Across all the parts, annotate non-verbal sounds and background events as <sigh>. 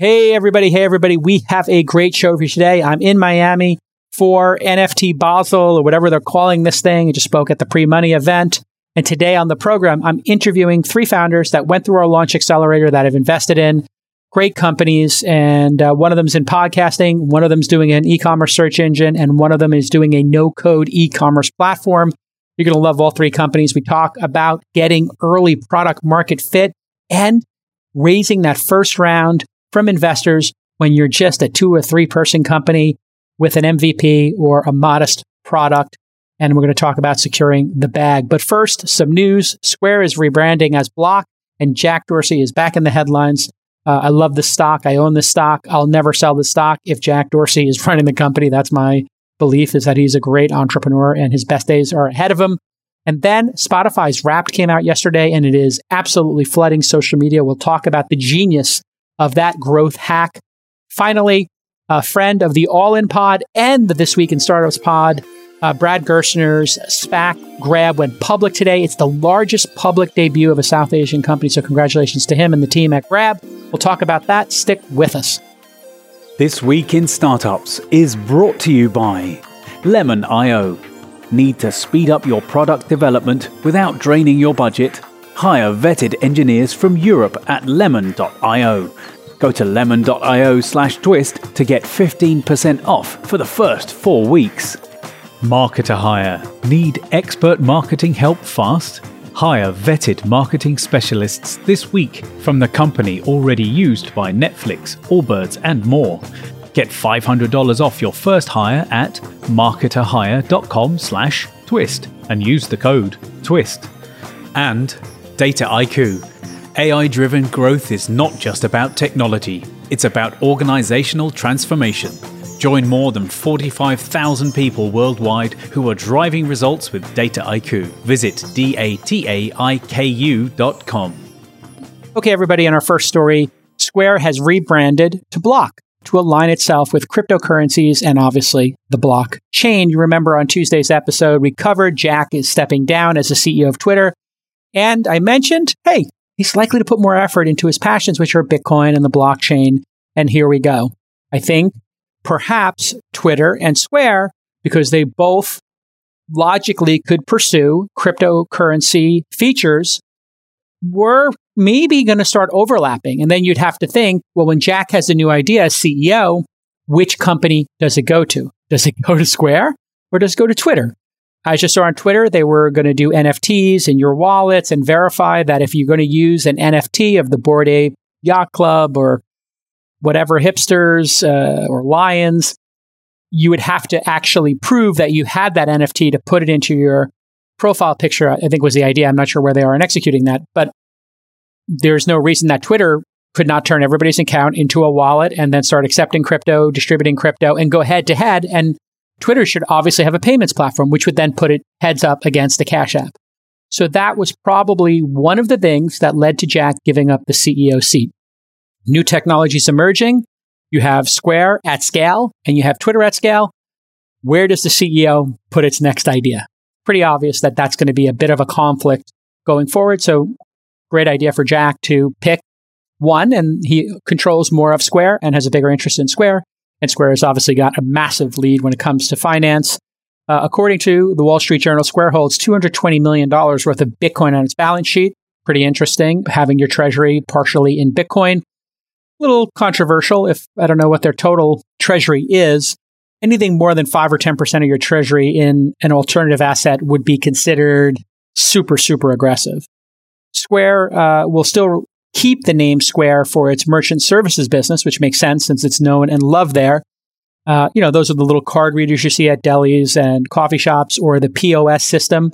Hey, everybody. Hey, everybody. We have a great show for you today. I'm in Miami for NFT Basel or whatever they're calling this thing. I just spoke at the pre money event. And today on the program, I'm interviewing three founders that went through our launch accelerator that have invested in great companies. And uh, one of them is in podcasting, one of them is doing an e commerce search engine, and one of them is doing a no code e commerce platform. You're going to love all three companies. We talk about getting early product market fit and raising that first round from investors when you're just a two or three person company with an MVP or a modest product. And we're going to talk about securing the bag. But first, some news. Square is rebranding as Block, and Jack Dorsey is back in the headlines. Uh, I love the stock. I own the stock. I'll never sell the stock if Jack Dorsey is <laughs> running the company. That's my belief is that he's a great entrepreneur and his best days are ahead of him. And then Spotify's Wrapped came out yesterday and it is absolutely flooding social media. We'll talk about the genius of that growth hack. Finally, a friend of the All In Pod and the This Week in Startups Pod, uh, Brad Gerstner's SPAC Grab went public today. It's the largest public debut of a South Asian company. So, congratulations to him and the team at Grab. We'll talk about that. Stick with us. This Week in Startups is brought to you by Lemon.io. Need to speed up your product development without draining your budget? Hire vetted engineers from Europe at lemon.io. Go to lemon.io slash twist to get 15% off for the first four weeks. Marketer Hire. Need expert marketing help fast? Hire vetted marketing specialists this week from the company already used by Netflix, Allbirds, and more. Get $500 off your first hire at marketerhire.com slash twist and use the code TWIST. And Dataiku. AI driven growth is not just about technology, it's about organizational transformation. Join more than 45,000 people worldwide who are driving results with Data Dataiku. Visit dataiku.com. Okay, everybody, in our first story, Square has rebranded to Block to align itself with cryptocurrencies and obviously the blockchain. You remember on Tuesday's episode, we covered Jack is stepping down as the CEO of Twitter. And I mentioned, hey, he's likely to put more effort into his passions, which are Bitcoin and the blockchain. And here we go. I think perhaps Twitter and Square, because they both logically could pursue cryptocurrency features, were maybe going to start overlapping. And then you'd have to think, well, when Jack has a new idea as CEO, which company does it go to? Does it go to Square or does it go to Twitter? I just saw on Twitter they were going to do NFTs in your wallets and verify that if you're going to use an NFT of the Bored Ape Yacht Club or whatever hipsters uh, or lions, you would have to actually prove that you had that NFT to put it into your profile picture. I think was the idea. I'm not sure where they are in executing that, but there's no reason that Twitter could not turn everybody's account into a wallet and then start accepting crypto, distributing crypto, and go head to head and Twitter should obviously have a payments platform, which would then put it heads up against the Cash App. So that was probably one of the things that led to Jack giving up the CEO seat. New technologies emerging. You have Square at scale and you have Twitter at scale. Where does the CEO put its next idea? Pretty obvious that that's going to be a bit of a conflict going forward. So great idea for Jack to pick one and he controls more of Square and has a bigger interest in Square. And Square has obviously got a massive lead when it comes to finance. Uh, according to the Wall Street Journal, Square holds $220 million worth of Bitcoin on its balance sheet. Pretty interesting, having your treasury partially in Bitcoin. A little controversial if I don't know what their total treasury is. Anything more than 5 or 10% of your treasury in an alternative asset would be considered super, super aggressive. Square uh, will still keep the name Square for its merchant services business, which makes sense since it's known and loved there. Uh, you know, those are the little card readers you see at delis and coffee shops, or the POS system,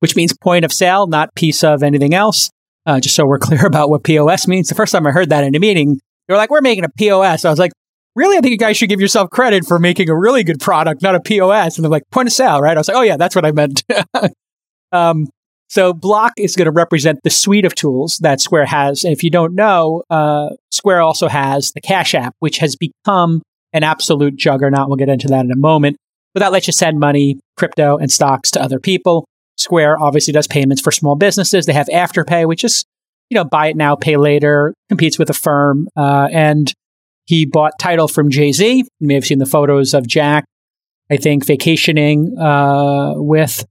which means point of sale, not piece of anything else. Uh, just so we're <laughs> clear about what POS means. The first time I heard that in a meeting, they were like, "We're making a POS." I was like, "Really? I think you guys should give yourself credit for making a really good product, not a POS." And they're like, "Point of sale, right?" I was like, "Oh yeah, that's what I meant." <laughs> um, so Block is going to represent the suite of tools that Square has. And if you don't know, uh, Square also has the Cash App, which has become an absolute juggernaut. We'll get into that in a moment. But that lets you send money, crypto, and stocks to other people. Square obviously does payments for small businesses. They have Afterpay, which is, you know, buy it now, pay later, competes with Affirm. Uh, and he bought Tidal from Jay Z. You may have seen the photos of Jack, I think, vacationing uh, with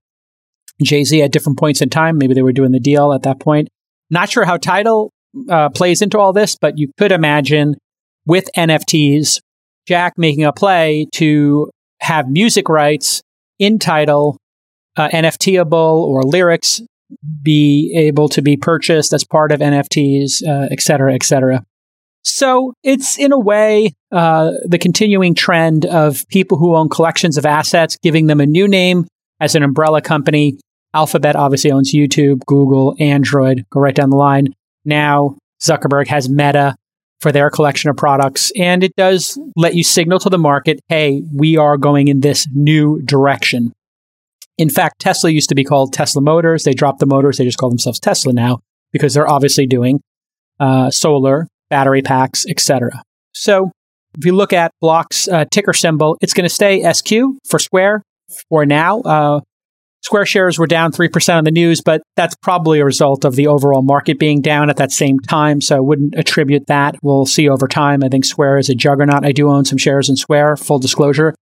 Jay Z at different points in time. Maybe they were doing the deal at that point. Not sure how Tidal uh, plays into all this, but you could imagine with NFTs, Jack making a play to have music rights in Tidal, uh, NFTable or lyrics be able to be purchased as part of NFTs, uh, et cetera, et cetera. So it's in a way uh, the continuing trend of people who own collections of assets, giving them a new name as an umbrella company. Alphabet obviously owns YouTube, Google, Android, go right down the line. Now Zuckerberg has Meta for their collection of products, and it does let you signal to the market, hey, we are going in this new direction. In fact, Tesla used to be called Tesla Motors. They dropped the motors. They just call themselves Tesla now because they're obviously doing uh, solar, battery packs, etc. So if you look at Block's uh, ticker symbol, it's going to stay SQ for Square for now. Uh, Square shares were down 3% on the news, but that's probably a result of the overall market being down at that same time. So I wouldn't attribute that. We'll see over time. I think Square is a juggernaut. I do own some shares in Square, full disclosure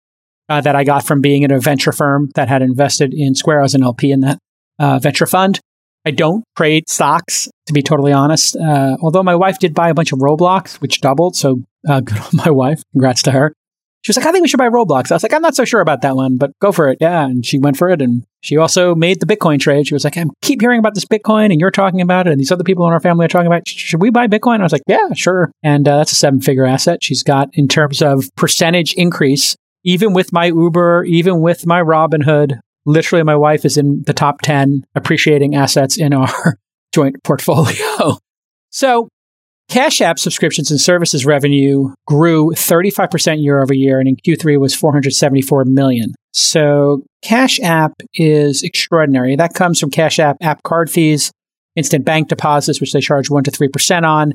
uh, that I got from being in a venture firm that had invested in Square as an LP in that uh, venture fund. I don't trade stocks, to be totally honest. Uh, although my wife did buy a bunch of Roblox, which doubled. So uh, <laughs> good on my wife. Congrats to her. She was like, I think we should buy Roblox. I was like, I'm not so sure about that one, but go for it. Yeah. And she went for it. And she also made the Bitcoin trade. She was like, I keep hearing about this Bitcoin and you're talking about it. And these other people in our family are talking about, should we buy Bitcoin? I was like, yeah, sure. And uh, that's a seven figure asset she's got in terms of percentage increase even with my Uber, even with my Robinhood, literally my wife is in the top 10 appreciating assets in our <laughs> joint portfolio. So Cash App subscriptions and services revenue grew 35% year over year and in Q3 was 474 million. So Cash App is extraordinary. That comes from Cash App app card fees, instant bank deposits, which they charge 1% to 3% on.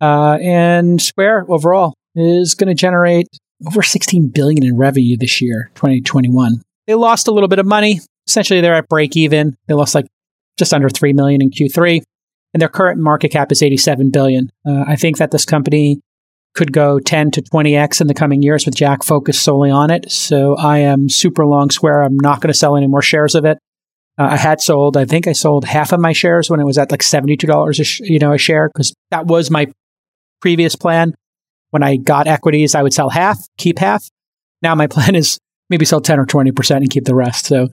Uh, and Square overall is going to generate over 16 billion in revenue this year, 2021. They lost a little bit of money. Essentially, they're at break even. They lost like just under 3 million in Q3, and their current market cap is 87 billion. Uh, I think that this company could go 10 to 20x in the coming years with Jack focused solely on it. So I am super long Square. I'm not going to sell any more shares of it. Uh, I had sold, I think I sold half of my shares when it was at like $72 a sh- you know a share because that was my previous plan when I got equities, I would sell half, keep half. Now my <laughs> plan is maybe sell 10 or 20% and keep the rest. So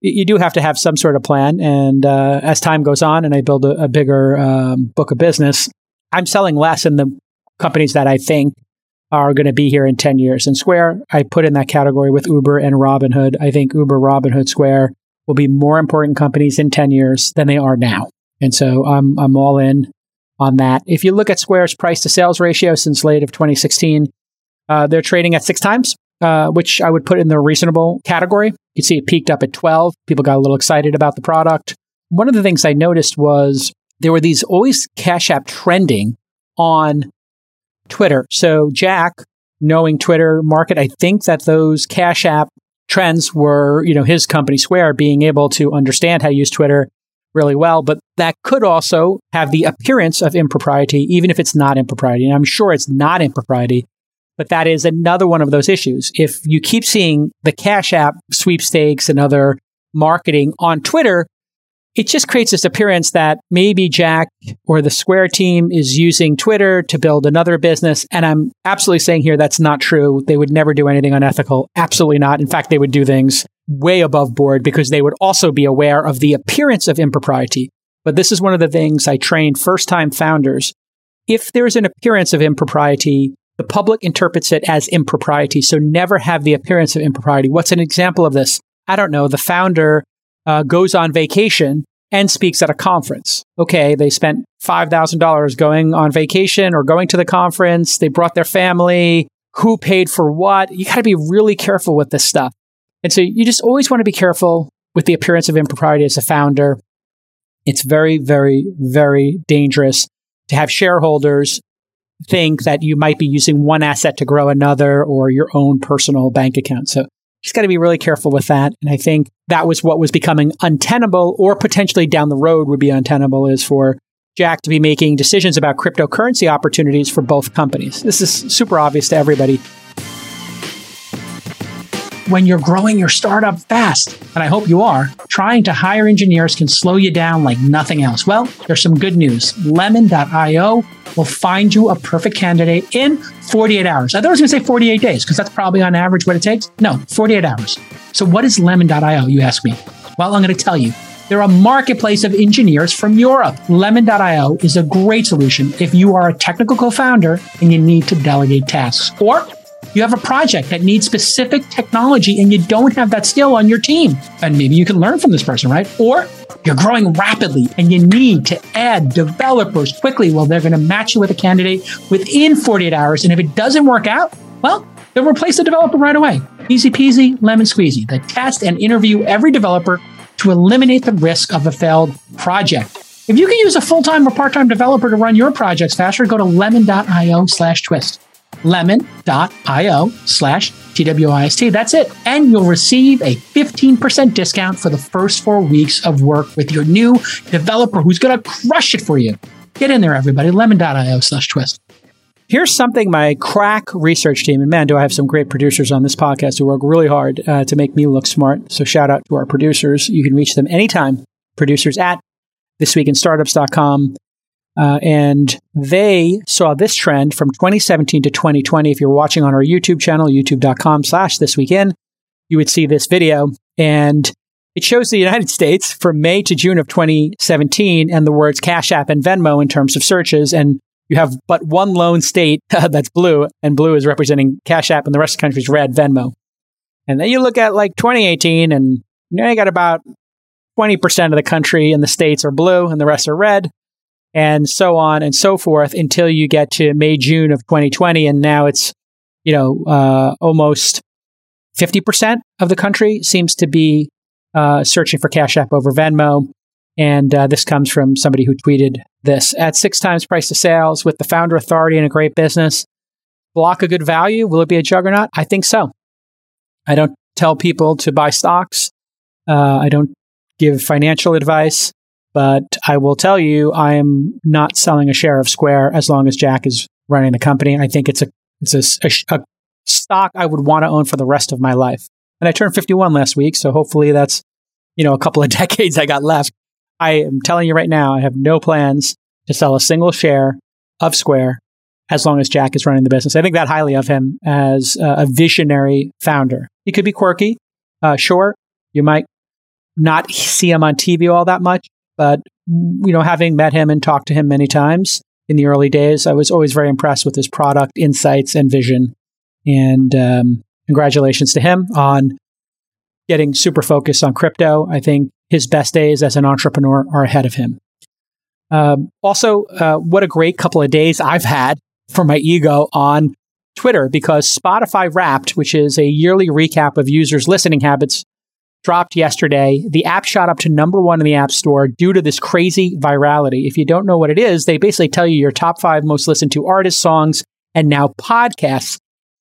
you do have to have some sort of plan. And uh, as time goes on and I build a, a bigger um, book of business, I'm selling less in the companies that I think are going to be here in 10 years. And Square, I put in that category with Uber and Robinhood. I think Uber, Robinhood, Square will be more important companies in 10 years than they are now. And so I'm, I'm all in on that. If you look at Square's price to sales ratio since late of 2016, uh, they're trading at six times, uh, which I would put in the reasonable category. You can see it peaked up at 12. People got a little excited about the product. One of the things I noticed was there were these always Cash App trending on Twitter. So Jack, knowing Twitter market, I think that those Cash App trends were, you know, his company Square being able to understand how to use Twitter really well, but that could also have the appearance of impropriety, even if it's not impropriety. And I'm sure it's not impropriety, but that is another one of those issues. If you keep seeing the Cash App sweepstakes and other marketing on Twitter, it just creates this appearance that maybe Jack or the Square team is using Twitter to build another business. And I'm absolutely saying here that's not true. They would never do anything unethical. Absolutely not. In fact, they would do things way above board because they would also be aware of the appearance of impropriety. But this is one of the things I train first time founders. If there's an appearance of impropriety, the public interprets it as impropriety. So never have the appearance of impropriety. What's an example of this? I don't know. The founder uh, goes on vacation and speaks at a conference. Okay, they spent $5,000 going on vacation or going to the conference. They brought their family. Who paid for what? You got to be really careful with this stuff. And so you just always want to be careful with the appearance of impropriety as a founder. It's very, very, very dangerous to have shareholders think that you might be using one asset to grow another or your own personal bank account. So just got to be really careful with that. And I think that was what was becoming untenable or potentially down the road would be untenable is for Jack to be making decisions about cryptocurrency opportunities for both companies. This is super obvious to everybody when you're growing your startup fast, and I hope you are, trying to hire engineers can slow you down like nothing else. Well, there's some good news. Lemon.io will find you a perfect candidate in 48 hours. I thought I was going to say 48 days because that's probably on average what it takes. No, 48 hours. So, what is Lemon.io, you ask me? Well, I'm going to tell you. They're a marketplace of engineers from Europe. Lemon.io is a great solution if you are a technical co founder and you need to delegate tasks. Or you have a project that needs specific technology and you don't have that skill on your team. And maybe you can learn from this person, right? Or you're growing rapidly and you need to add developers quickly. Well, they're going to match you with a candidate within 48 hours. And if it doesn't work out, well, they'll replace the developer right away. Easy peasy, lemon squeezy. They test and interview every developer to eliminate the risk of a failed project. If you can use a full time or part time developer to run your projects faster, go to lemon.io slash twist lemon.io slash TWIST. That's it. And you'll receive a 15% discount for the first four weeks of work with your new developer who's going to crush it for you. Get in there, everybody. Lemon.io slash twist. Here's something my crack research team, and man, do I have some great producers on this podcast who work really hard uh, to make me look smart. So shout out to our producers. You can reach them anytime. Producers at thisweekinstartups.com. Uh, and they saw this trend from 2017 to 2020. If you're watching on our YouTube channel, youtube.com slash thisweekin, you would see this video. And it shows the United <laughs> States from May to June of 2017 and the words Cash App and Venmo in terms of searches. And you have but one lone state <laughs> that's blue, and blue is representing Cash App, and the rest of the country is red, Venmo. And then you look at like 2018, and you, know, you got about 20% of the country in the states are blue, and the rest are red and so on and so forth until you get to May, June of 2020. And now it's, you know, uh, almost 50% of the country seems to be uh, searching for Cash App over Venmo. And uh, this comes from somebody who tweeted this at six times price to sales with the founder authority and a great business. Block a good value. Will it be a juggernaut? I think so. I don't tell people to buy stocks. Uh, I don't give financial advice. But I will tell you, I am not selling a share of Square as long as Jack is running the company. I think it's a it's a, a, stock I would want to own for the rest of my life. And I turned 51 last week, so hopefully that's you know a couple of <laughs> decades I got left. I am telling you right now, I have no plans to sell a single share of Square as long as Jack is running the business. I think that highly of him as a visionary founder. He could be quirky, uh, sure. You might not see him on TV all that much, but, you know, having met him and talked to him many times in the early days, I was always very impressed with his product insights and vision. And um, congratulations to him on getting super focused on crypto. I think his best days as an entrepreneur are ahead of him. Um, also, uh, what a great couple of days I've had for my ego on Twitter because Spotify Wrapped, which is a yearly recap of users' listening habits, dropped yesterday. The app shot up to number one in the App Store due to this crazy virality. If you don't know what it is, they basically tell you your top five most listened to artists, songs, and now podcasts.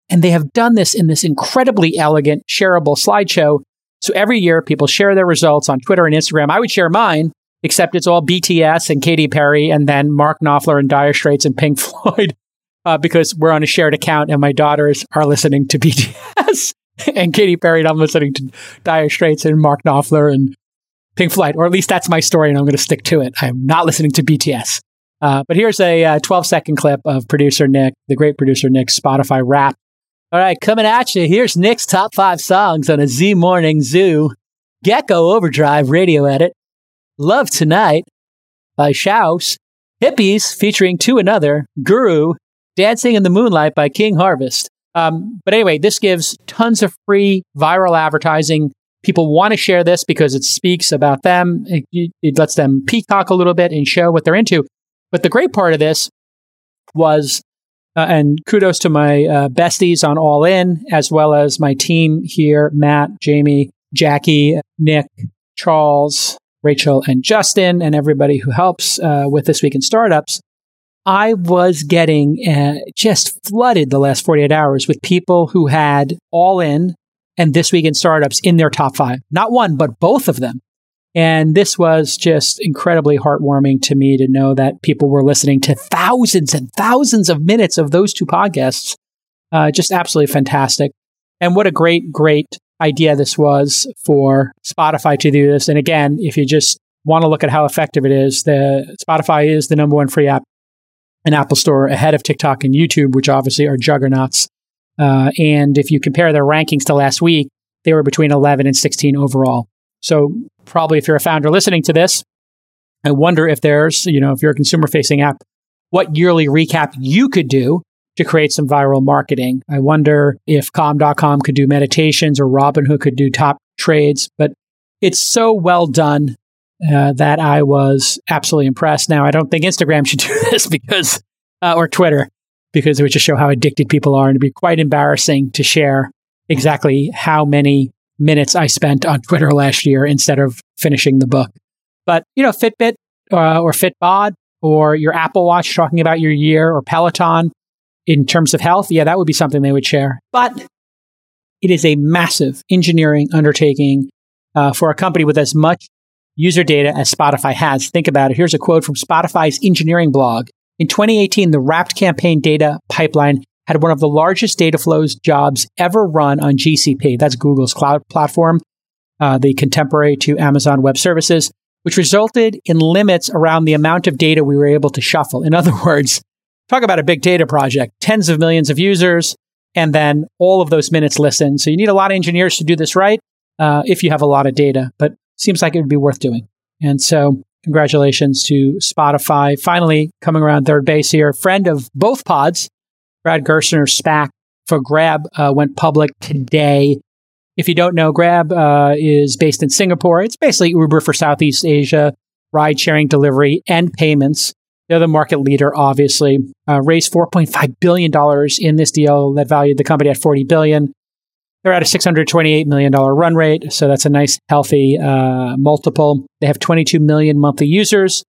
And they have done this in this incredibly elegant, shareable slideshow. So every year, people share their results on Twitter and Instagram. I would share mine, except it's all BTS and Katy Perry, and then Mark Knopfler and Dire Straits and Pink <laughs> Floyd, uh, because we're on a shared account and my daughters are listening to <laughs> BTS. <laughs> and Katy Perry, and I'm listening to Dire Straits and Mark Knopfler and Pink Floyd, or at least that's my story, and I'm going to stick to it. I'm not listening to BTS. Uh, but here's a uh, 12 second clip of producer Nick, the great producer Nick, Spotify rap. All right, coming at you. Here's Nick's top five songs on a Z Morning Zoo. Gecko Overdrive radio edit. Love Tonight by Shouse. Hippies featuring To Another. Guru. Dancing in the Moonlight by King Harvest. Um, but anyway, this gives tons of free viral advertising. People want to share this because it speaks about them. It, it lets them peacock a little bit and show what they're into. But the great part of this was, uh, and kudos to my uh, besties on All In, as well as my team here Matt, Jamie, Jackie, Nick, Charles, Rachel, and Justin, and everybody who helps uh, with This Week in Startups. I was getting uh, just flooded the last 48 hours with people who had all in and this week in startups in their top five. Not one, but both of them. And this was just incredibly heartwarming to me to know that people were listening to thousands and thousands of minutes of those two podcasts. Uh, just absolutely fantastic. And what a great, great idea this was for Spotify to do this. And again, if you just want to look at how effective it is, the Spotify is the number one free app in Apple Store ahead of TikTok and YouTube, which obviously are juggernauts. Uh, and if you compare their rankings to last week, they were between 11 and 16 overall. So probably if you're a founder listening to this, I wonder if there's, you know, if you're a consumer facing app, what yearly recap you could do to create some viral marketing. I wonder if calm.com could do meditations or Robinhood could do top trades, but it's so well done uh, that I was absolutely impressed. Now, I don't think Instagram <laughs> should do this because, uh, or Twitter, because it would just show how addicted people are and it'd be quite embarrassing to share exactly how many minutes I spent on <laughs> Twitter last year instead of finishing the book. But, you know, Fitbit uh, or Fitbod or your Apple Watch talking about your year or Peloton in terms of health, yeah, that would be something they would share. But it is a massive engineering undertaking uh, for a company with as much user data as Spotify has. Think about it. Here's a quote from Spotify's engineering blog. In 2018, the wrapped campaign data pipeline had one of the largest data flows jobs ever run on GCP. That's Google's cloud platform, uh, the contemporary to Amazon Web Services, which resulted in limits around the amount of data we were able to shuffle. In <laughs> other words, talk about a big data project, tens of millions of users, and then all of those minutes listened. So you need a lot of engineers to do this right uh, if you have a lot of data. But seems like it would be worth doing. And so congratulations to Spotify. Finally coming around third base here. Friend of both pods, Brad Gerstner's SPAC for Grab uh, went public today. If you don't know, Grab uh, is based in Singapore. It's basically Uber for Southeast Asia, ride sharing delivery and payments. They're the market leader, obviously. Uh, raised $4.5 billion in this deal that valued the company at $40 billion. They're at a $628 million run rate. So that's a nice, healthy uh, multiple. They have 22 million monthly users.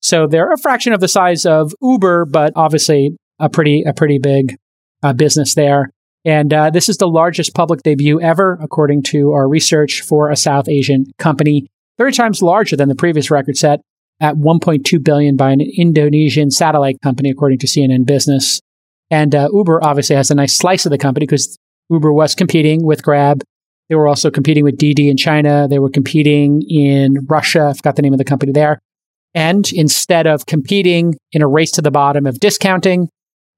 So they're a fraction of the size of Uber, but obviously a pretty, a pretty big uh, business there. And uh, this is the largest public debut ever, according to our research for a South Asian company, 30 times larger than the previous record set at 1.2 billion by an Indonesian satellite company, according to CNN Business. And uh, Uber obviously has a nice slice of the company because Uber was competing with Grab. They were also competing with DiDi in China. They were competing in Russia. I forgot the name of the company there. And instead of competing in a race to the bottom of discounting,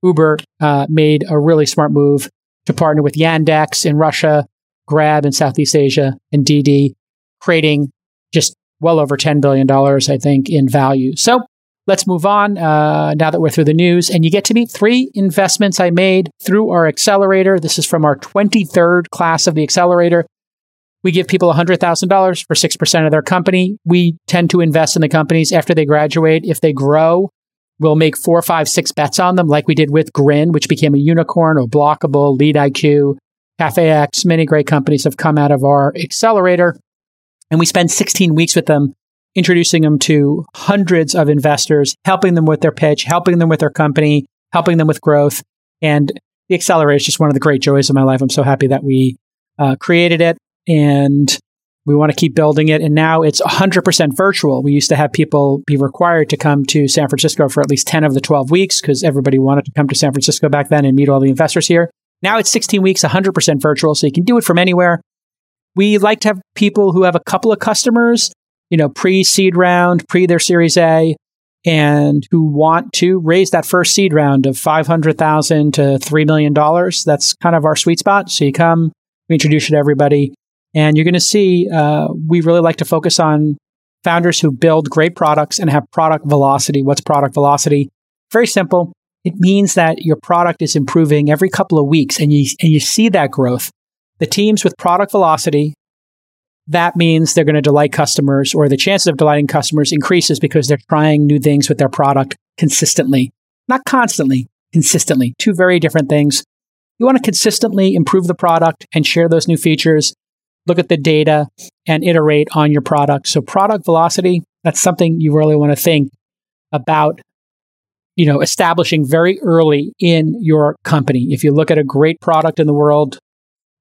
Uber uh, made a really smart move to partner with Yandex in Russia, Grab in Southeast Asia, and DiDi, creating just well over $10 billion, I think, in value. So Let's move on uh, now that we're through the news. And you get to meet three investments I made through our accelerator. This is from our 23rd class of the accelerator. We give people $100,000 for 6% of their company. We tend to invest in the companies after they graduate. If they grow, we'll make four, five, six bets on them, like we did with Grin, which became a unicorn, or Blockable, Lead IQ, CafeX. Many great companies have come out of our accelerator. And we spend 16 weeks with them introducing them to hundreds of investors, helping them with their pitch, helping them with their company, helping them with growth. And the accelerator is just one of the great joys of my life. I'm so happy that we uh, created it and we want to keep building it. And now it's 100% virtual. We used to have people be required to come to San Francisco for at least 10 of the 12 weeks because everybody wanted to come to San Francisco back then and meet all the investors here. Now it's 16 weeks, 100% virtual. So you can do it from anywhere. We like to have people who have a couple of customers you know, pre seed round, pre their Series A, and who want to raise that first seed round of 500,000 to $3 million. That's kind of our sweet spot. So you come, we introduce you to everybody, and you're going to see uh, we really like to focus on founders who build great products and have product velocity. What's product velocity? Very simple. It means that your product is improving every couple of weeks and you, and you see that growth. The teams with product velocity that means they're going to delight customers or the chances of delighting customers increases because they're trying new things with their product consistently. Not constantly, consistently. Two very different things. You want to consistently improve the product and share those new features, look at the data and iterate on your product. So product velocity, that's something you really want to think about you know establishing very early in your company. If you look at a great product in the world,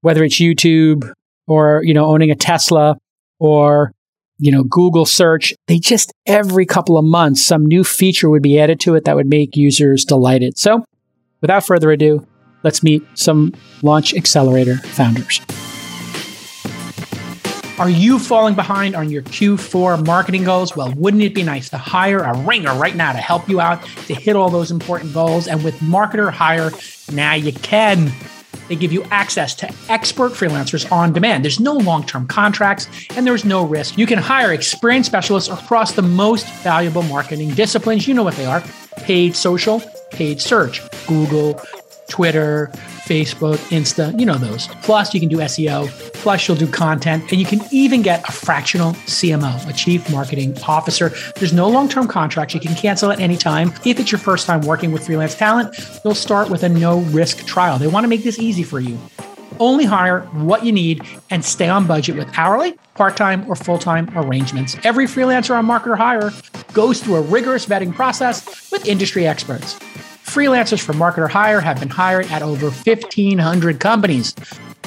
whether it's YouTube, or you know owning a Tesla or you know, Google search. They just every couple of months, some new feature would be added to it that would make users delighted. So without further ado, let's meet some Launch Accelerator founders. Are you falling behind on your Q4 marketing goals? Well, wouldn't it be nice to hire a ringer right now to help you out to hit all those important goals? And with Marketer Hire, now you can. They give you access to expert freelancers on demand. There's no long term contracts and there's no risk. You can hire experienced specialists across the most valuable marketing disciplines. You know what they are paid social, paid search, Google, Twitter, Facebook, Insta, you know those. Plus, you can do SEO. Plus, you'll do content, and you can even get a fractional CMO, a chief marketing officer. There's no long term contracts. You can cancel at any time. If it's your first time working with freelance talent, you'll start with a no risk trial. They want to make this easy for you. Only hire what you need and stay on budget with hourly, part time, or full time arrangements. Every freelancer on Marketer Hire goes through a rigorous vetting process with industry experts. Freelancers for Marketer Hire have been hired at over 1,500 companies,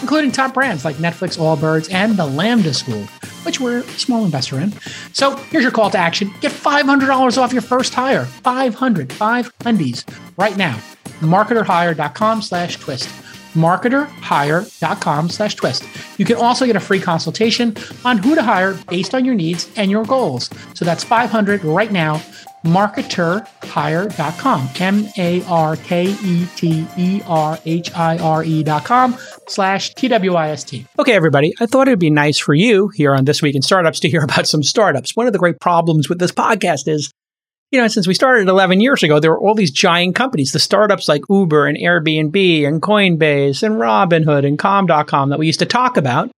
including top brands like Netflix, Allbirds, and the Lambda School, which we're a small investor in. So here's your call to action. Get $500 off your first hire. 500, 5 undies right now. MarketerHire.com slash twist. MarketerHire.com slash twist. You can also get a free consultation on who to hire based on your needs and your goals. So that's 500 right now marketerhire.com. M A R K E T E R H I R E.com slash T W I S T. Okay, everybody, I thought it'd be nice for you here on This Week in Startups to hear <laughs> about some startups. One of the great problems with this podcast is, you know, since we started 11 years ago, there were all these giant companies, the startups like Uber and Airbnb and Coinbase and Robinhood and Calm.com that we used to talk about.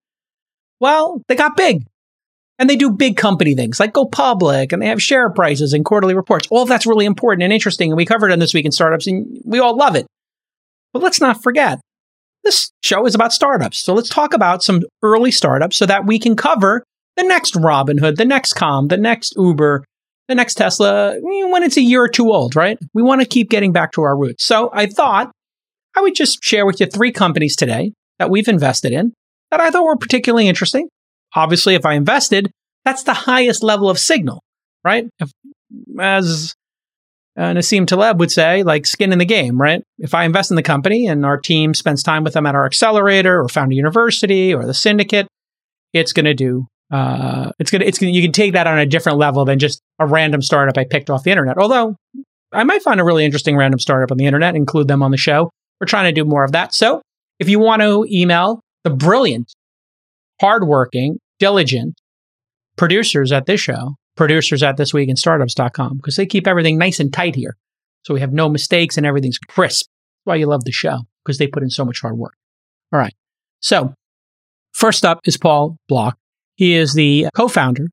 Well, they got big and they do big company things like go public and they have share prices and quarterly reports. All that's really important and interesting. And we covered it This Week in Startups and we all love it. But let's not forget, this show is about startups. So let's talk about some early startups so that we can cover the next Robinhood, the next Calm, the next Uber, the next Tesla when it's a year or two old, right? We want to keep getting back to our roots. So I thought I would just share with you three companies today that we've invested in that I thought were particularly interesting obviously, if I invested, that's the highest level of signal, right? If, as uh, Nassim Taleb would say, like skin in the game, right? If I invest in the company and our team spends time with them at our accelerator or founder university or the syndicate, it's going to do. Uh, it's gonna. It's gonna. You can take that on a different level than just a random startup I picked off the internet. Although I might find a really interesting random startup on the internet, include them on the show. We're trying to do more of that. So if you want to email the brilliant hardworking, diligent producers at this show, producers at this week in thisweekinstartups.com, because they keep everything nice and tight here. So we have no mistakes and everything's crisp. That's why you love the show, because they put in so much hard work. All right. So first up is Paul Block. He is the co-founder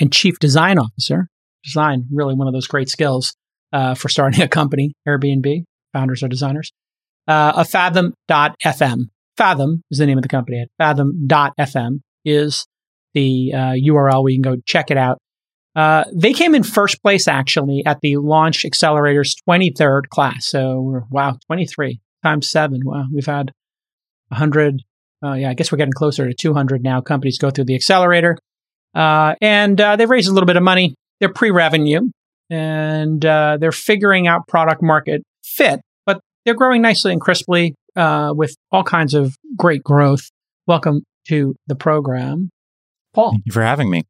and chief design officer. Design, really one of those great skills uh, for starting a company, Airbnb. Founders are designers. Uh, a Fathom.fm. Fathom is the name of the company. Fathom.fm is the uh, URL where you can go check it out. Uh, they came in first place actually at the Launch Accelerator's 23rd class. So wow, 23 times seven. Wow, we've had 100. Uh, yeah, I guess we're getting closer to 200 now. Companies go through the accelerator, uh, and uh, they've raised a little bit of money. They're pre-revenue, and uh, they're figuring out product market fit, they're growing nicely and crisply uh, with all kinds of great growth. Welcome to the program, Paul. Thank you for having me.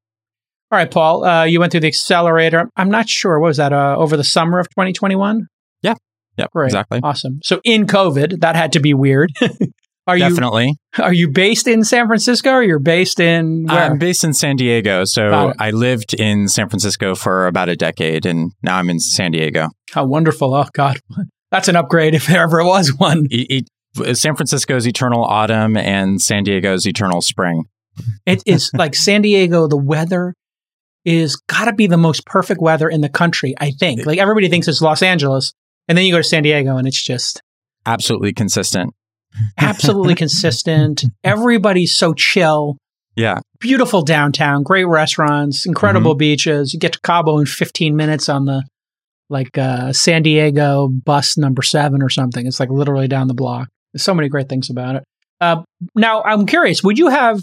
All right, Paul. Uh, you went through the accelerator. I'm not sure. What was that? Uh, over the summer of 2021? Yeah. Yeah. Great. Exactly. Awesome. So in COVID, that had to be weird. <laughs> are you Definitely. you Are you based in San Francisco or you're based in where? I'm based in San Diego. So I lived in San Francisco for about a decade and now I'm in San Diego. How wonderful. Oh God. That's an upgrade if there ever was one. It, it, San Francisco's eternal autumn and San Diego's eternal spring. It is <laughs> like San Diego, the weather is got to be the most perfect weather in the country, I think. Like everybody thinks it's Los Angeles, and then you go to San Diego and it's just absolutely consistent. absolutely consistent. <laughs> Everybody's so chill. Yeah. Beautiful downtown, great restaurants, incredible mm-hmm. beaches. You get to Cabo in 15 minutes on the like uh, San Diego bus number seven or something. It's like literally down the block. There's so many great things about it. Uh, now, I'm curious, would you have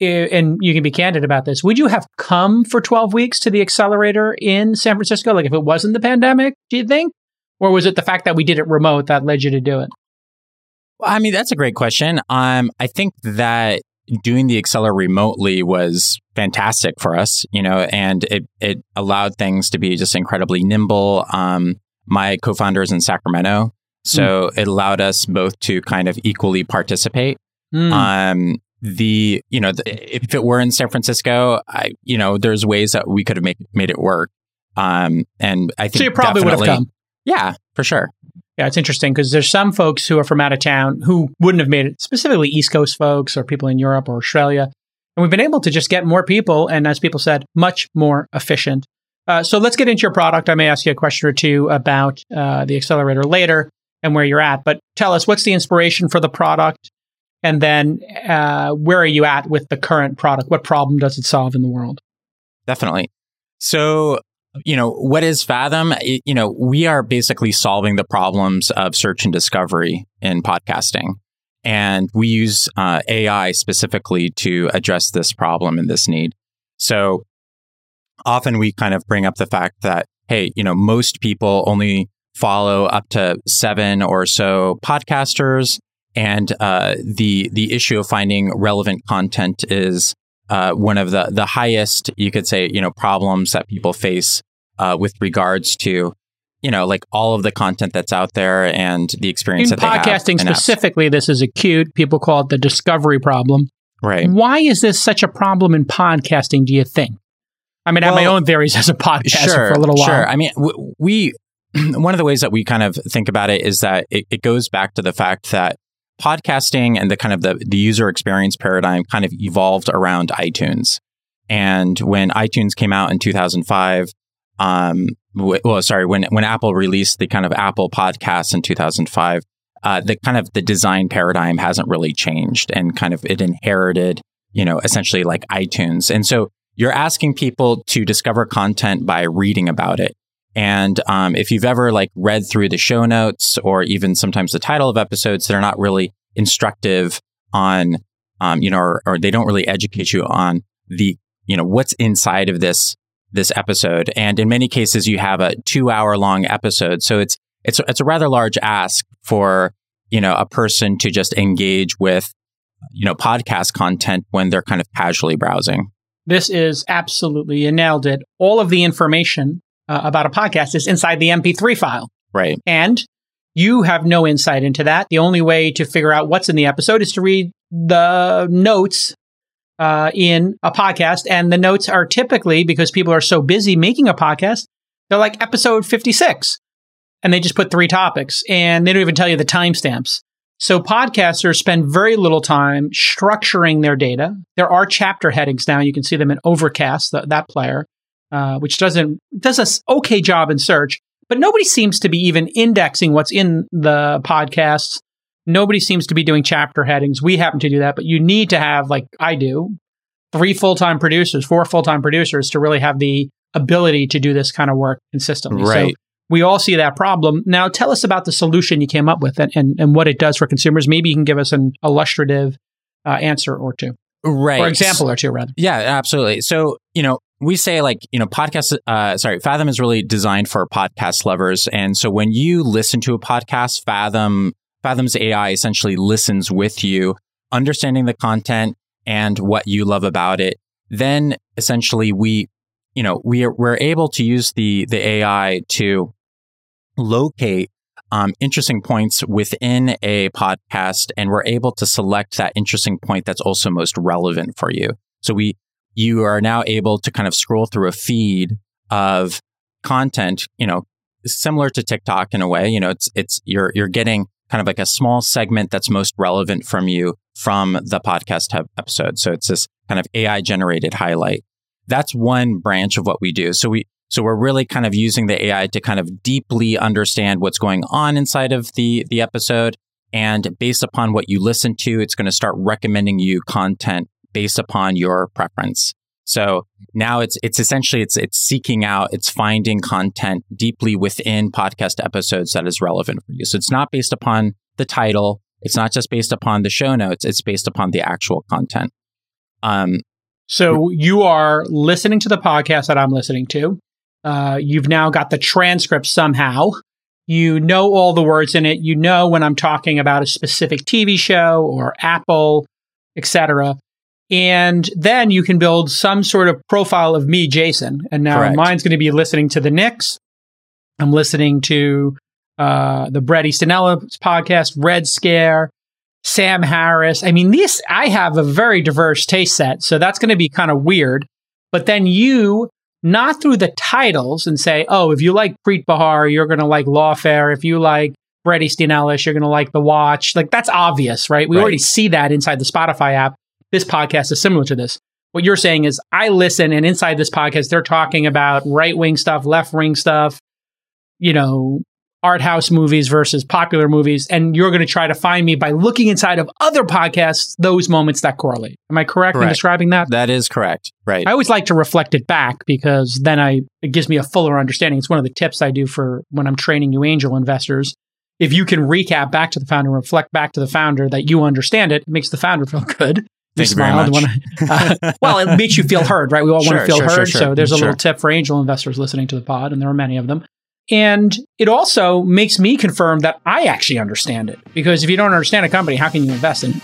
and you can be candid about this, would you have come for 12 weeks to the accelerator in San Francisco? Like if it wasn't the pandemic, do you think? Or was it the fact that we did it remote that led you to do it? Well, I mean, that's a great question. Um, I think that doing the accelerator remotely was fantastic for us, you know, and it, it allowed things to be just incredibly nimble. Um, my co-founder is in Sacramento, so mm. it allowed us both to kind of equally participate. Mm. Um, the you know the, if it were in San Francisco, I you know there's ways that we could have made made it work. Um, and I think so. You probably would have come. Yeah, for sure. Yeah, it's interesting because there's some folks who are from out of town who wouldn't have made it, specifically East Coast folks or people in Europe or Australia. And we've been able to just get more people, and as people said, much more efficient. Uh, so let's get into your product. I may ask you a question or two about uh, the accelerator later and where you're at, but tell us what's the inspiration for the product? And then uh, where are you at with the current product? What problem does it solve in the world? Definitely. So, you know, what is Fathom? You know, we are basically solving the problems of search and discovery in podcasting. And we use uh, AI specifically to address this problem and this need. So often we kind of bring up the fact that, hey, you know, most people only follow up to seven or so podcasters and uh, the the issue of finding relevant content is uh, one of the the highest you could say you know problems that people face uh, with regards to you know like all of the content that's out there and the experience in podcasting specifically. This is acute. People call it the discovery problem. Right. Why is this such a problem in podcasting? Do you think? I mean, well, I have my own theories as a podcaster sure, for a little while. Sure. I mean, we <clears throat> one of the ways that we kind of think about it is that it, it goes back to the fact that podcasting and the kind of the, the user experience paradigm kind of evolved around iTunes. And when iTunes came out in 2005, um, w- well, sorry, when, when Apple released the kind of Apple podcasts in 2005, uh, the kind of the design paradigm hasn't really changed and kind of it inherited, you know, essentially like iTunes. And so you're asking people to discover content by reading about it. And um, if you've ever like read through the show notes or even sometimes the title of episodes, they're not really instructive on, um, you know, or, or, they don't really educate you on the, you know, what's inside of this this episode. And in many cases, you have a two hour long episode, so it's it's it's a rather large ask for you know a person to just engage with you know podcast content when they're kind of casually browsing. This is absolutely you nailed it. All of the information uh, about a podcast is inside the MP3 file. Right. And you have no insight into that. The only way to figure out what's in the episode is to read the notes uh, in a podcast. And the notes are typically, because people are so busy making a podcast, they're like episode 56. And they just put three topics and they don't even tell you the timestamps. So podcasters spend very little time structuring their data. There are chapter headings now. You can see them in Overcast, the, that player. Uh, which doesn't does a okay job in search, but nobody seems to be even indexing what's in the podcasts. Nobody seems to be doing chapter headings. We happen to do that, but you need to have, like I do, three full time producers, four full time producers to really have the ability to do this kind of work consistently. Right. So we all see that problem. Now, tell us about the solution you came up with and, and, and what it does for consumers. Maybe you can give us an illustrative uh, answer or two. Right. Or example or two, rather. Yeah, absolutely. So, you know, we say like you know podcast uh, sorry fathom is really designed for podcast lovers. And so when you listen to a podcast fathom fathom's ai essentially listens with you understanding the content and what you love about it. Then essentially we you know we are, we're able to use the the ai to locate um, interesting points within a podcast and we're able to select that interesting point that's also most relevant for you. So we you are now able to kind of scroll through a feed of content, you know, similar to TikTok in a way. You know, it's, it's, you're, you're getting kind of like a small segment that's most relevant from you from the podcast episode. So it's this kind of AI generated highlight. That's one branch of what we do. So we, so we're really kind of using the AI to kind of deeply understand what's going on inside of the, the episode. And based upon what you listen to, it's going to start recommending you content based upon your preference. So now it's it's essentially it's it's seeking out, it's finding content deeply within podcast episodes that is relevant for you. So it's not based upon the title, it's not just based upon the show notes, it's based upon the actual content. Um, so you are listening to the podcast that I'm listening to. Uh, you've now got the transcript somehow. You know all the words in it. You know when I'm talking about a specific TV show or Apple, etc. And then you can build some sort of profile of me, Jason. And now Correct. mine's going to be listening to the Knicks. I'm listening to uh, the Bret Easton podcast, Red Scare, Sam Harris. I mean, this I have a very diverse taste set, so that's going to be kind of weird. But then you, not through the titles, and say, oh, if you like Preet Bharara, you're going to like Lawfare. If you like Bret Easton Ellis, you're going to like The Watch. Like that's obvious, right? We Right. already see that inside the Spotify app. This podcast is similar to this. What you're saying is, I listen, and inside this podcast, they're talking about right wing stuff, left wing stuff, you know, art house movies versus popular movies. And you're going to try to find me by looking inside of other podcasts, those moments that correlate. Am I correct, in describing that? that is correct. Right. I always like to reflect it back because then I it gives me a fuller understanding. It's one of the tips I do for when I'm training new angel investors. If you can recap back to the founder, reflect back to the founder that you understand it, it makes the founder feel <laughs> good. Thank you very much. when I- uh, <laughs> well, it makes you feel heard, right? We all want to feel sure, heard. sure, sure. So there's a Sure. little tip for angel investors listening to the pod, and there are many of them. And it also makes me confirm that I actually understand it. Because if you don't understand a company, how can you invest in it?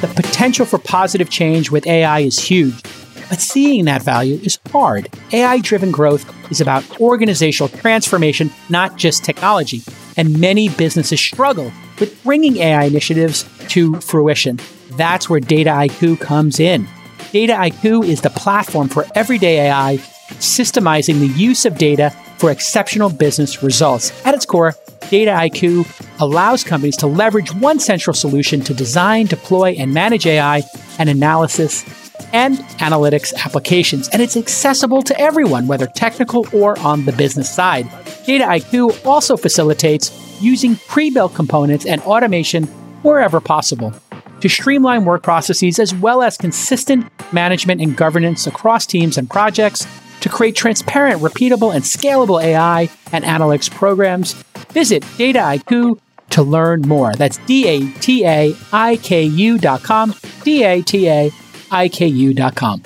The potential for positive change with AI is huge, but seeing that value is hard. AI driven growth is about organizational transformation, not just technology. And many businesses struggle with bringing AI initiatives to fruition. That's where Dataiku comes in. Dataiku is the platform for everyday AI, systemizing the use of data for exceptional business results. At its core, Dataiku allows companies to leverage one central solution to design, deploy, and manage AI and analysis and analytics applications. And it's accessible to everyone, whether technical or on the business side. Dataiku also facilitates using pre built components and automation wherever possible to streamline work processes as well as consistent management and governance across teams and projects to create transparent, repeatable, and scalable AI and analytics programs. Visit Dataiku to learn more. That's D A T A I K U dot com. D A T A I K U dot com.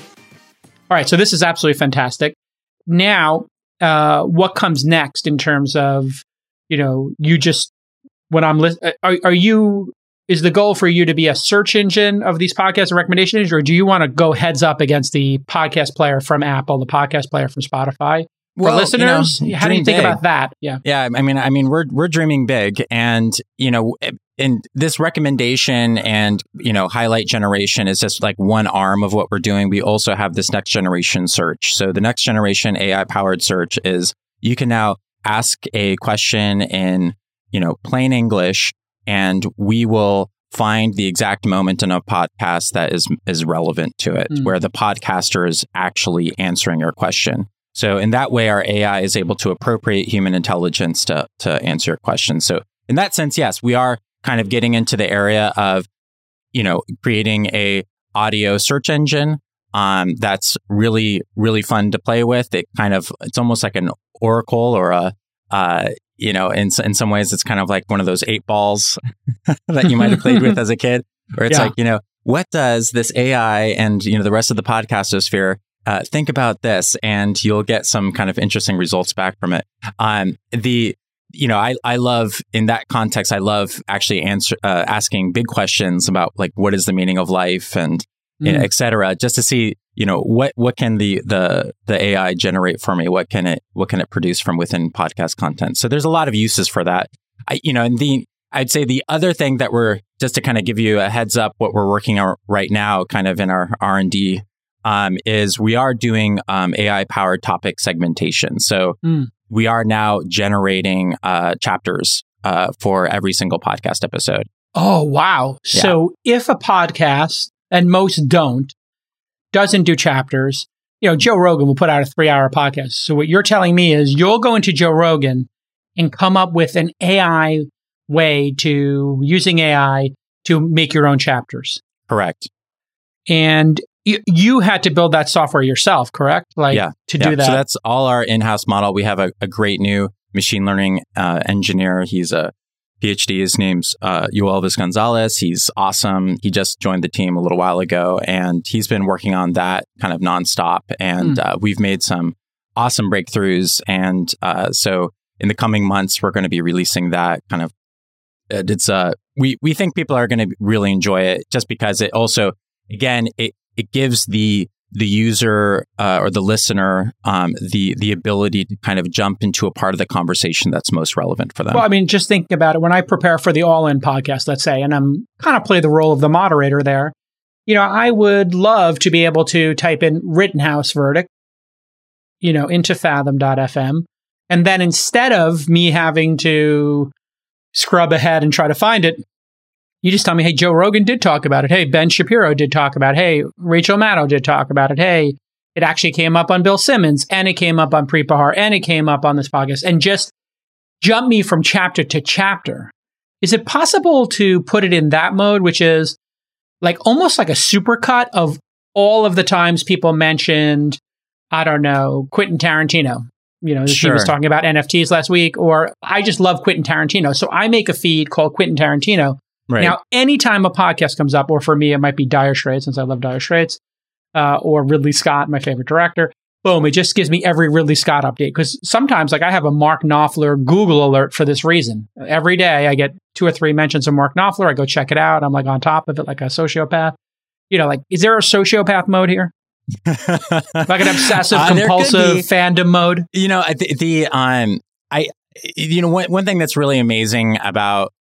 All right, so this is absolutely fantastic. Now, uh, what comes next in terms of, you know, you just when I'm listening, are, are you is the goal for you to be a search engine of these podcasts and recommendation engines, or do you want to go heads up against the podcast player from Apple, the podcast player from Spotify? For Well, listeners, you know, how do you think big. about that? Yeah. Yeah, I mean, I mean, we're we're dreaming big, and you know, in this recommendation and you know, highlight generation is just like one arm of what we're doing. We also have this next generation search. So the next generation AI powered search is you can now ask a question in you know plain English, and we will find the exact moment in a podcast that is is relevant to it, Mm. where the podcaster is actually answering your question. So in that way, our AI is able to appropriate human intelligence to to answer your question. So in that sense, yes, we are kind of getting into the area of, you know, creating a audio search engine. Um, that's really really fun to play with. It kind of it's almost like an oracle or a uh, you know, in in some ways, it's kind of like one of those eight balls <laughs> that you might have played with <laughs> as a kid, where it's Yeah. like, you know, what does this AI and you know the rest of the podcastosphere uh, think about this, and you'll get some kind of interesting results back from it. Um, the you know, I, I love in that context, I love actually answer uh, asking big questions about like what is the meaning of life and Mm. et cetera, just to see you know what what can the the the AI generate for me? What can it what can it produce from within podcast content? So there's a lot of uses for that. I you know, and the I'd say the other thing that we're just to kind of give you a heads up, what we're working on right now, kind of in our R and D, um, is we are doing um, AI powered topic segmentation. So Mm. we are now generating uh, chapters uh, for every single podcast episode. Oh, wow. Yeah. So if a podcast, and most don't, doesn't do chapters, you know, Joe Rogan will put out a three hour podcast. So what you're telling me is you'll go into Joe Rogan and come up with an AI way to using AI to make your own chapters. Correct. And you, you had to build that software yourself, correct? Like Yeah. to Yeah, do that. So that's all our in-house model. We have a, a great new machine learning uh, engineer. He's a PhD. His name's uh, Gonzalez. He's awesome. He just joined the team a little while ago, and he's been working on that kind of nonstop. And mm. uh, we've made some awesome breakthroughs. And uh, so in the coming months, we're going to be releasing that kind of. It's uh, we we think people are going to really enjoy it just because it also again it it gives the the user uh, or the listener um, the the ability to kind of jump into a part of the conversation that's most relevant for them. Well, I mean, just think about it. When I prepare for the All In podcast, let's say, and I'm kind of play the role of the moderator there, you know, I would love to be able to type in Rittenhouse verdict, you know, into Fathom.fm, and then instead of me having to scrub ahead and try to find it, you just tell me, hey, Joe Rogan did talk about it. Hey, Ben Shapiro did talk about it. Hey, Rachel Maddow did talk about it. Hey, it actually came up on Bill Simmons and it came up on Preet and it came up on this podcast and just jump me from chapter to chapter. Is it possible to put it in that mode, which is like almost like a supercut of all of the times people mentioned, I don't know, Quentin Tarantino? You know, sure. he was talking about NFTs last week, or I just love Quentin Tarantino. So I make a feed called Quentin Tarantino Right. Now, anytime a podcast comes up, or for me, it might be Dire Straits, since I love Dire Straits, uh, or Ridley Scott, my favorite director. Boom, it just gives me every Ridley Scott update. Because sometimes, like, I have a Mark Knopfler Google alert for this reason. Every day, I get two or three mentions of Mark Knopfler. I go check it out. I'm like on top of it, like a sociopath. You know, like, is there a sociopath mode here? <laughs> like an obsessive uh, compulsive fandom mode? You know, the, the um, I, you know, one, one thing that's really amazing about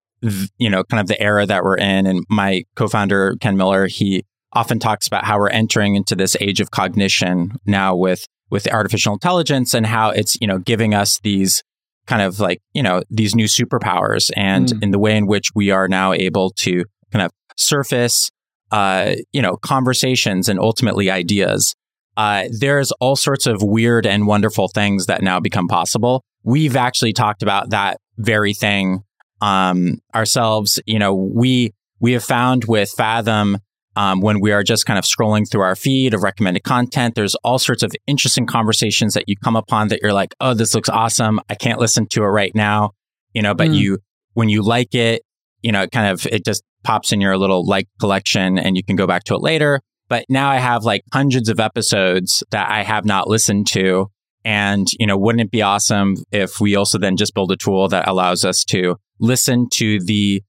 you know, kind of the era that we're in. And my co-founder, Ken Miller, he often talks about how we're entering into this age of cognition now with, with artificial intelligence and how it's, you know, giving us these kind of like, you know, these new superpowers and mm. in the way in which we are now able to kind of surface, uh, you know, conversations and ultimately ideas. Uh, there's all sorts of weird and wonderful things that now become possible. We've actually talked about that very thing um, ourselves. You know, we we have found with Fathom um, when we are just kind of scrolling through our feed of recommended content, there's all sorts of interesting conversations that you come upon that you're like, oh, this looks awesome. I can't listen to it right now, you know. But mm. you when you like it, you know, it kind of it just pops in your little like collection, and you can go back to it later. But now I have like hundreds of episodes that I have not listened to. And, you know, wouldn't it be awesome if we also then just build a tool that allows us to listen to the,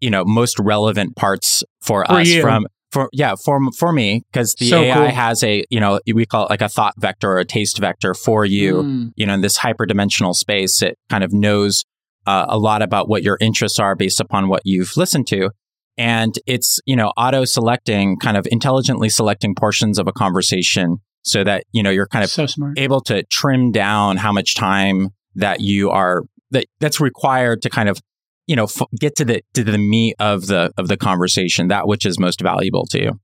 you know, most relevant parts for, for us you. from, for, yeah, for, for me, because the so AI cool. has a, you know, we call it like a thought vector or a taste vector for you, mm. you know, in this hyperdimensional space. It kind of knows uh, a lot about what your interests are based upon what you've listened to. And it's, you know, auto selecting, kind of intelligently selecting portions of a conversation so that, you know, you're kind of so able to trim down how much time that you are, that that's required to kind of you know f- get to the to the meat of the of the conversation that which is most valuable to you.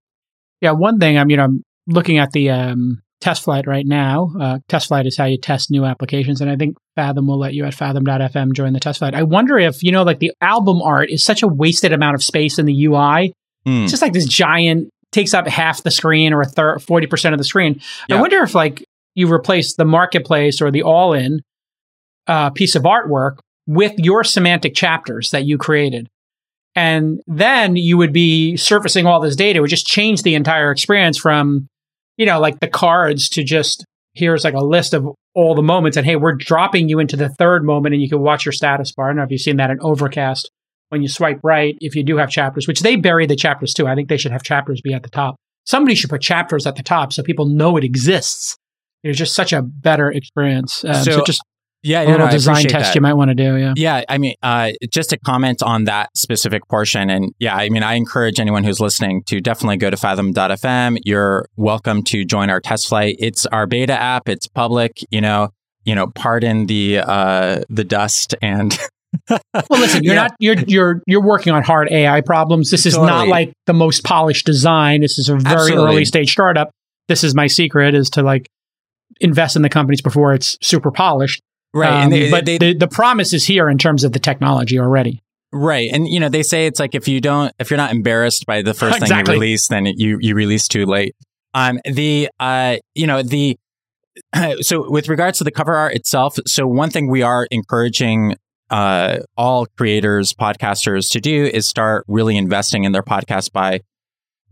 Yeah one thing i'm you know i'm looking at the um, test flight right now. Uh, test flight is how you test new applications and i think fathom will let you at fathom.fm join the test flight. I wonder if you know like the album art is such a wasted amount of space in the ui mm. it's just like this giant takes up half the screen or a third 40% of the screen. Yeah. i wonder if like you replace the marketplace or the all in uh, piece of artwork with your semantic chapters that you created. And then you would be surfacing all this data, it would just change the entire experience from, you know, like the cards to just here's like a list of all the moments. And hey, we're dropping you into the third moment and you can watch your status bar. I don't know if you've seen that in Overcast when you swipe right, if you do have chapters, which they bury the chapters too. I think they should have chapters be at the top. Somebody should put chapters at the top so people know it exists. It's just such a better experience. Um, so, so, just yeah, a little no, design test that. you might want to do. Yeah. Yeah. I mean, uh, just to comment on that specific portion. And yeah, I mean, I encourage anyone who's listening to definitely go to fathom.fm. You're welcome to join our test flight. It's our beta app. It's public, you know, you know, pardon the, uh, the dust and <laughs> well, listen, you're yeah. not you're you're you're working on hard AI problems. This is totally. not like the most polished design. This is a very Absolutely. early stage startup. This is my secret is to like invest in the companies before it's super polished. Right. Um, they, but they, the, the promise is here in terms of the technology already. Right. And you know, they say it's like if you don't if you're not embarrassed by the first exactly. <laughs> thing you release, then you you release too late. Um the uh you know, the <clears throat> so with regards to the cover art itself, so one thing we are encouraging uh, all creators, podcasters to do is start really investing in their podcast by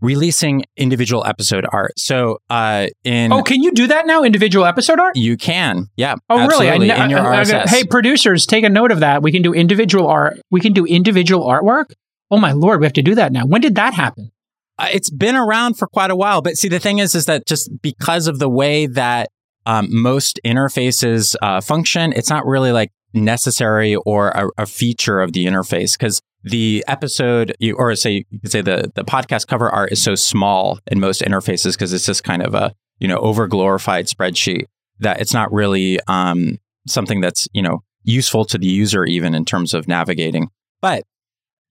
releasing individual episode art. So, uh, in oh, can you do that now? Individual episode art? You can, yeah. Oh, really? I, in your I, I, hey, producers, take a note of that. We can do individual art. We can do individual artwork. Oh my lord, we have to do that now. When did that happen? Uh, it's been around for quite a while, but see, the thing is, is that just because of the way that um, most interfaces uh, function, it's not really like necessary or a, a feature of the interface because the episode or say you could say the the podcast cover art is so small in most interfaces because it's just kind of a you know over glorified spreadsheet that it's not really um, something that's you know useful to the user even in terms of navigating. But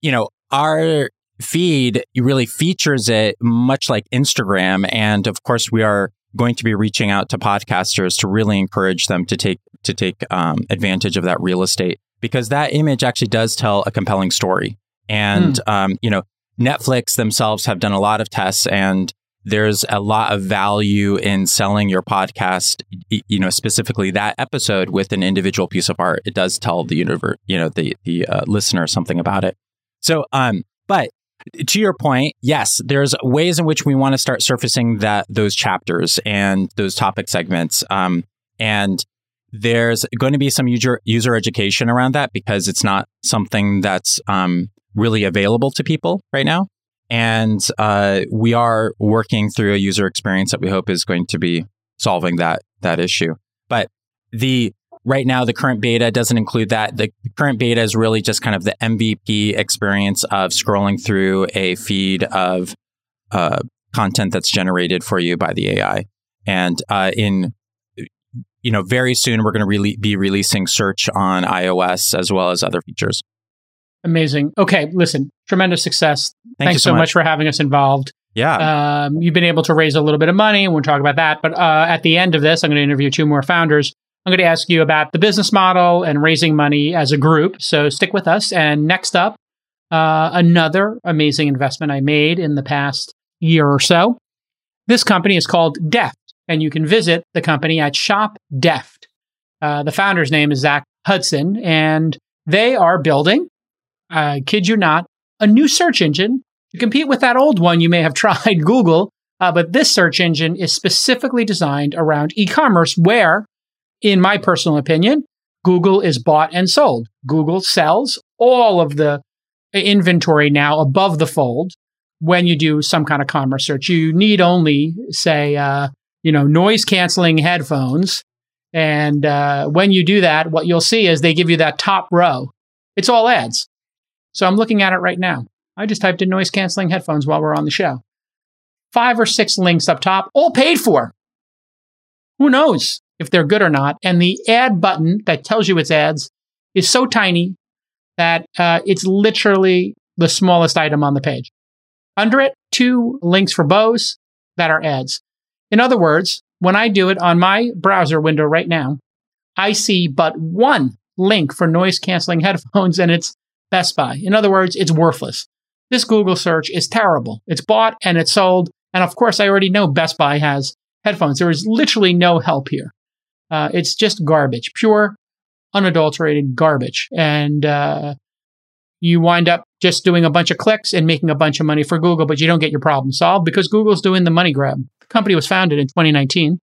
you know our feed really features it much like instagram. And of course we are going to be reaching out to podcasters to really encourage them to take to take um, advantage of that real estate because that image actually does tell a compelling story. And, mm. um, you know, Netflix themselves have done a lot of tests and there's a lot of value in selling your podcast, you know, specifically that episode with an individual piece of art. It does tell the universe, you know, the, the uh, listener something about it. So, um, but to your point, yes, there's ways in which we want to start surfacing that those chapters and those topic segments. Um, and there's going to be some user user education around that because it's not something that's um, really available to people right now. And uh, we are working through a user experience that we hope is going to be solving that that issue. But the right now the current beta doesn't include that. The current beta is really just kind of the MVP experience of scrolling through a feed of uh, content that's generated for you by the AI. And uh, in you know, very soon we're going to re- be releasing search on iOS as well as other features. Amazing. Okay, listen, tremendous success. Thank Thanks so, much. much. for having us involved. Yeah. Um, you've been able to raise a little bit of money. We'll talk about that. But uh, at the end of this, I'm going to interview two more founders. I'm going to ask you about the business model and raising money as a group. So stick with us. And next up, uh, another amazing investment I made in the past year or so. This company is called Deft and you can visit the company at Shop Deft. Uh, the founder's name is Zach Hudson, and they are building, uh, kid you not, a new search engine to compete with that old one you may have <laughs> tried, Google. Uh, but this search engine is specifically designed around e commerce, where, in my personal opinion, Google is bought and sold. Google sells all of the inventory now above the fold when you do some kind of commerce search. You need only, say, uh, you know, noise canceling headphones. And uh, when you do that, what you'll see is they give you that top row. It's all ads. So I'm looking at it right now. I just typed in noise canceling headphones while we're on the show. Five or six links up top, all paid for. Who knows if they're good or not? And the ad button that tells you it's ads is so tiny that uh, it's literally the smallest item on the page. Under it, two links for Bose that are ads. In other words, when I do it on my browser window right now, I see but one link for noise canceling <laughs> headphones and it's Best Buy. In other words, it's worthless. This Google search is terrible. It's bought and it's sold. And of course, I already know Best Buy has headphones. There is literally no help here. Uh, it's just garbage, pure, unadulterated garbage. And uh, you wind up just doing a bunch of clicks and making a bunch of money for Google, but you don't get your problem solved because Google's doing the money grab. The company was founded in 2019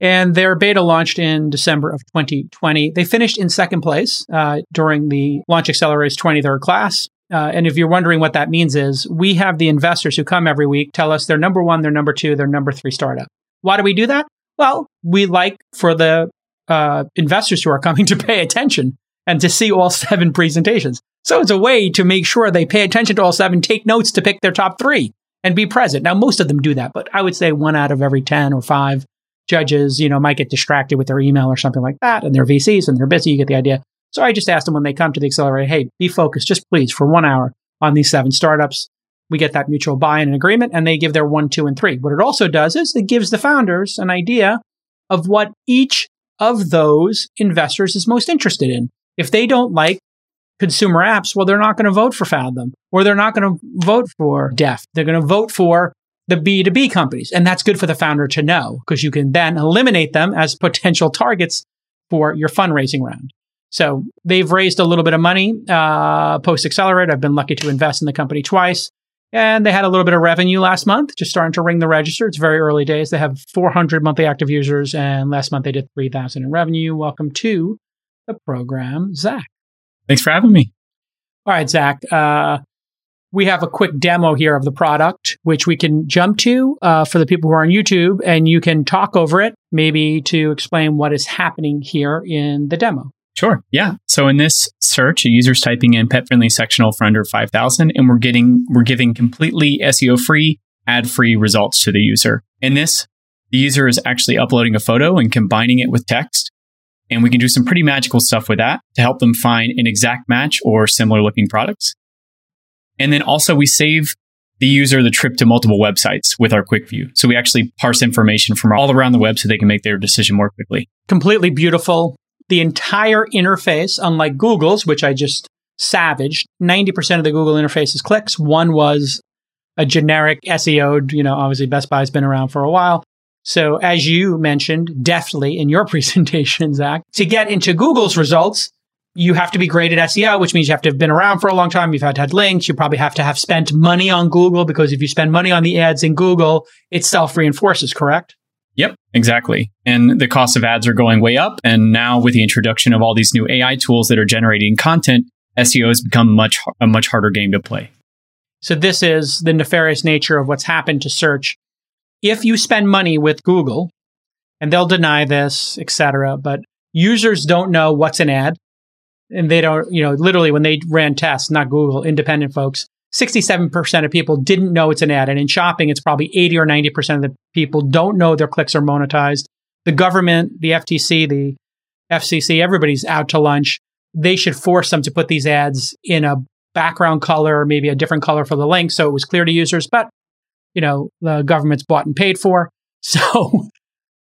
and their beta launched in December of 2020. They finished in second place uh, during the Launch Accelerator's 23rd class. Uh, and if you're wondering what that means is we have the investors who come every week tell us they're number one, they're number two, they're number three startup. Why do we do that? Well, we like for the uh, investors who are coming <laughs> to pay attention and to see all seven presentations. So it's a way to make sure they pay attention to all seven, take notes to pick their top three and be present. Now, most of them do that, but I would say one out of every 10 or five judges, you know, might get distracted with their email or something like that. And they're VCs and they're busy. You get the idea. So I just asked them when they come to the accelerator, hey, be focused just please for one hour on these seven startups. We get that mutual buy-in and agreement and they give their one, two, and three. What it also does is it gives the founders an idea of what each of those investors is most interested in. If they don't like consumer apps, well, they're not going to vote for Fathom or they're not going to vote for Deft. They're going to vote for the B2B companies. And that's good for the founder to know because you can then eliminate them as potential targets for your fundraising round. So they've raised a little bit of money uh, post Accelerate. I've been lucky to invest in the company twice. And they had a little bit of revenue last month, just starting to ring the register. It's very early days. They have 400 monthly active users, and last month they did 3,000 in revenue. Welcome to the program, Zach. Thanks for having me. All right, Zach. Uh, we have a quick demo here of the product, which we can jump to uh, for the people who are on YouTube, and you can talk over it, maybe to explain what is happening here in the demo. Sure. Yeah. So in this search, a user's typing in pet friendly sectional for under 5,000 and we're getting, we're giving completely SEO free, ad free results to the user. In this, the user is actually uploading a photo and combining it with text. And we can do some pretty magical stuff with that to help them find an exact match or similar looking products. And then also we save the user the trip to multiple websites with our quick view. So we actually parse information from all around the web so they can make their decision more quickly. Completely beautiful the entire interface, unlike Google's, which I just savaged, 90% of the Google interface is clicks. One was a generic SEO, you know, obviously Best Buy's been around for a while. So as you mentioned deftly in your <laughs> presentation, Zach, to get into Google's results, you have to be great at SEO, which means you have to have been around for a long time. You've had to have links. You probably have to have spent money on Google because if you spend money on the ads in Google, it self reinforces, correct? Yep, exactly. And the cost of ads are going way up. And now with the introduction of all these new AI tools that are generating content, SEO has become much a much harder game to play. So this is the nefarious nature of what's happened to search. If you spend money with Google, and they'll deny this, etc., but users don't know what's an ad, and they don't, you know, literally when they ran tests, not Google, independent folks, 67% of people didn't know it's an ad. And in shopping, it's probably 80 or 90% of the people don't know their clicks are monetized. The government, the FTC, the FCC, everybody's out to lunch. They should force them to put these ads in a background color, maybe a different color for the link so it was clear to users. But, you know, the government's bought and paid for. <laughs> So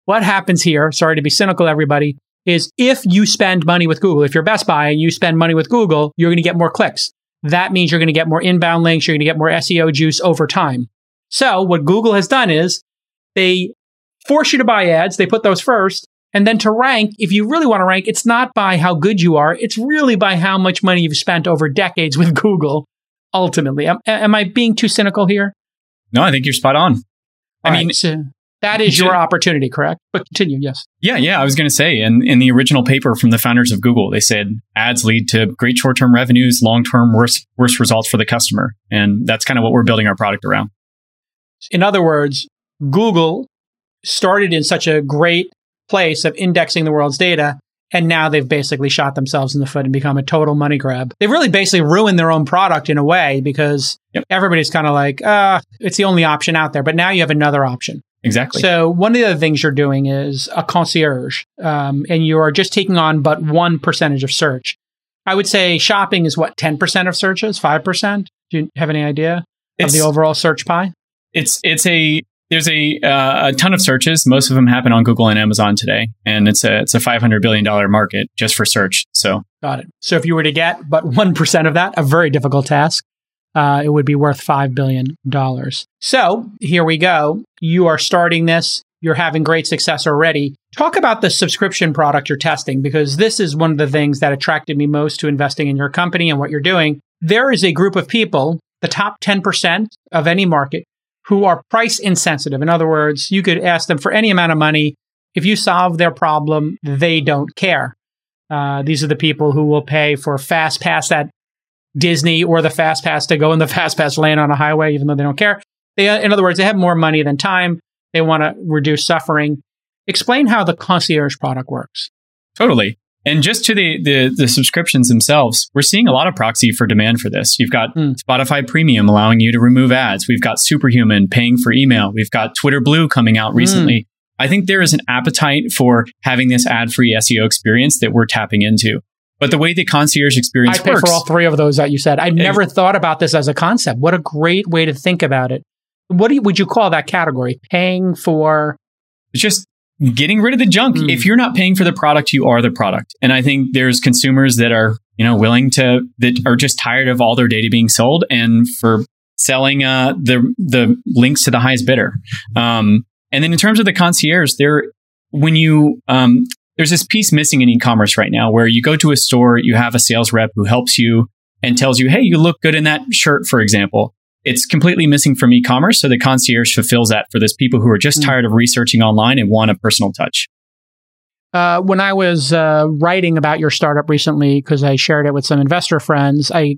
what happens here, sorry to be cynical, everybody, is if you spend money with Google, if you're Best Buy and you spend money with Google, you're going to get more clicks that means you're going to get more inbound links, you're going to get more SEO juice over time. So what Google has done is they force you to buy ads, they put those first, and then to rank, if you really want to rank, it's not by how good you are, it's really by how much money you've spent over decades with <laughs> Google, ultimately. Am, am I being too cynical here? No, I think you're spot on. I mean, so that is your opportunity, correct? But continue, yes. Yeah, yeah. I was going to say, in, in the original paper from the founders of Google, they said ads lead to great short term revenues, long term worse, worse results for the customer. And that's kind of what we're building our product around. In other words, Google started in such a great place of indexing the world's data. And now they've basically shot themselves in the foot and become a total money grab. They've really basically ruined their own product in a way because yep. everybody's kind of like, ah, uh, it's the only option out there. But now you have another option. Exactly. So one of the other things you're doing is a concierge, um, and you are just taking on but one percentage of search. I would say shopping is what ten percent of searches, five percent. Do you have any idea it's, of the overall search pie? It's it's a there's a uh, a ton of searches. Most of them happen on Google and Amazon today, and it's a it's a five hundred billion dollar market just for search. So got it. So if you were to get but <laughs> one percent of that, a very difficult task uh, it would be worth $5 billion. So here we go. You are starting this. You're having great success already. Talk about the subscription product you're testing because this is one of the things that attracted me most to investing in your company and what you're doing. There is a group of people, the top 10% of any market, who are price insensitive. In other words, you could ask them for any amount of money. If you solve their problem, they don't care. Uh, these are the people who will pay for fast pass at Disney or the Fast Pass to go in the <laughs> Fast Pass lane on a highway, even though they don't care. They, uh, in other words, they have more money than time. They want to reduce suffering. Explain how the concierge product works. Totally. And just to the, the, the subscriptions themselves, we're seeing a lot of proxy for demand for this. You've got mm. Spotify Premium allowing you to remove ads. We've got Superhuman paying for email. We've got Twitter Blue coming out recently. Mm. I think there is an appetite for having this ad free SEO experience that we're tapping into. But the way the concierge experience I pay works, for all three of those that you said. I've never thought about this as a concept. What a great way to think about it. What do you, would you call that category? Paying for just getting rid of the junk. Mm. If you're not paying for the product, you are the product. And I think there's consumers that are, you know, willing to that are just tired of all their data being sold and for selling uh, the the links to the highest bidder. Um, and then in terms of the concierge, there when you um, there's this piece missing in e-commerce right now where you go to a store, you have a sales rep who helps you and tells you, "Hey, you look good in that shirt," for example. It's completely missing from e-commerce, so the concierge fulfills that for those people who are just mm. tired of researching online and want a personal touch. Uh, when I was uh, writing about your startup recently, because I shared it with some investor friends, I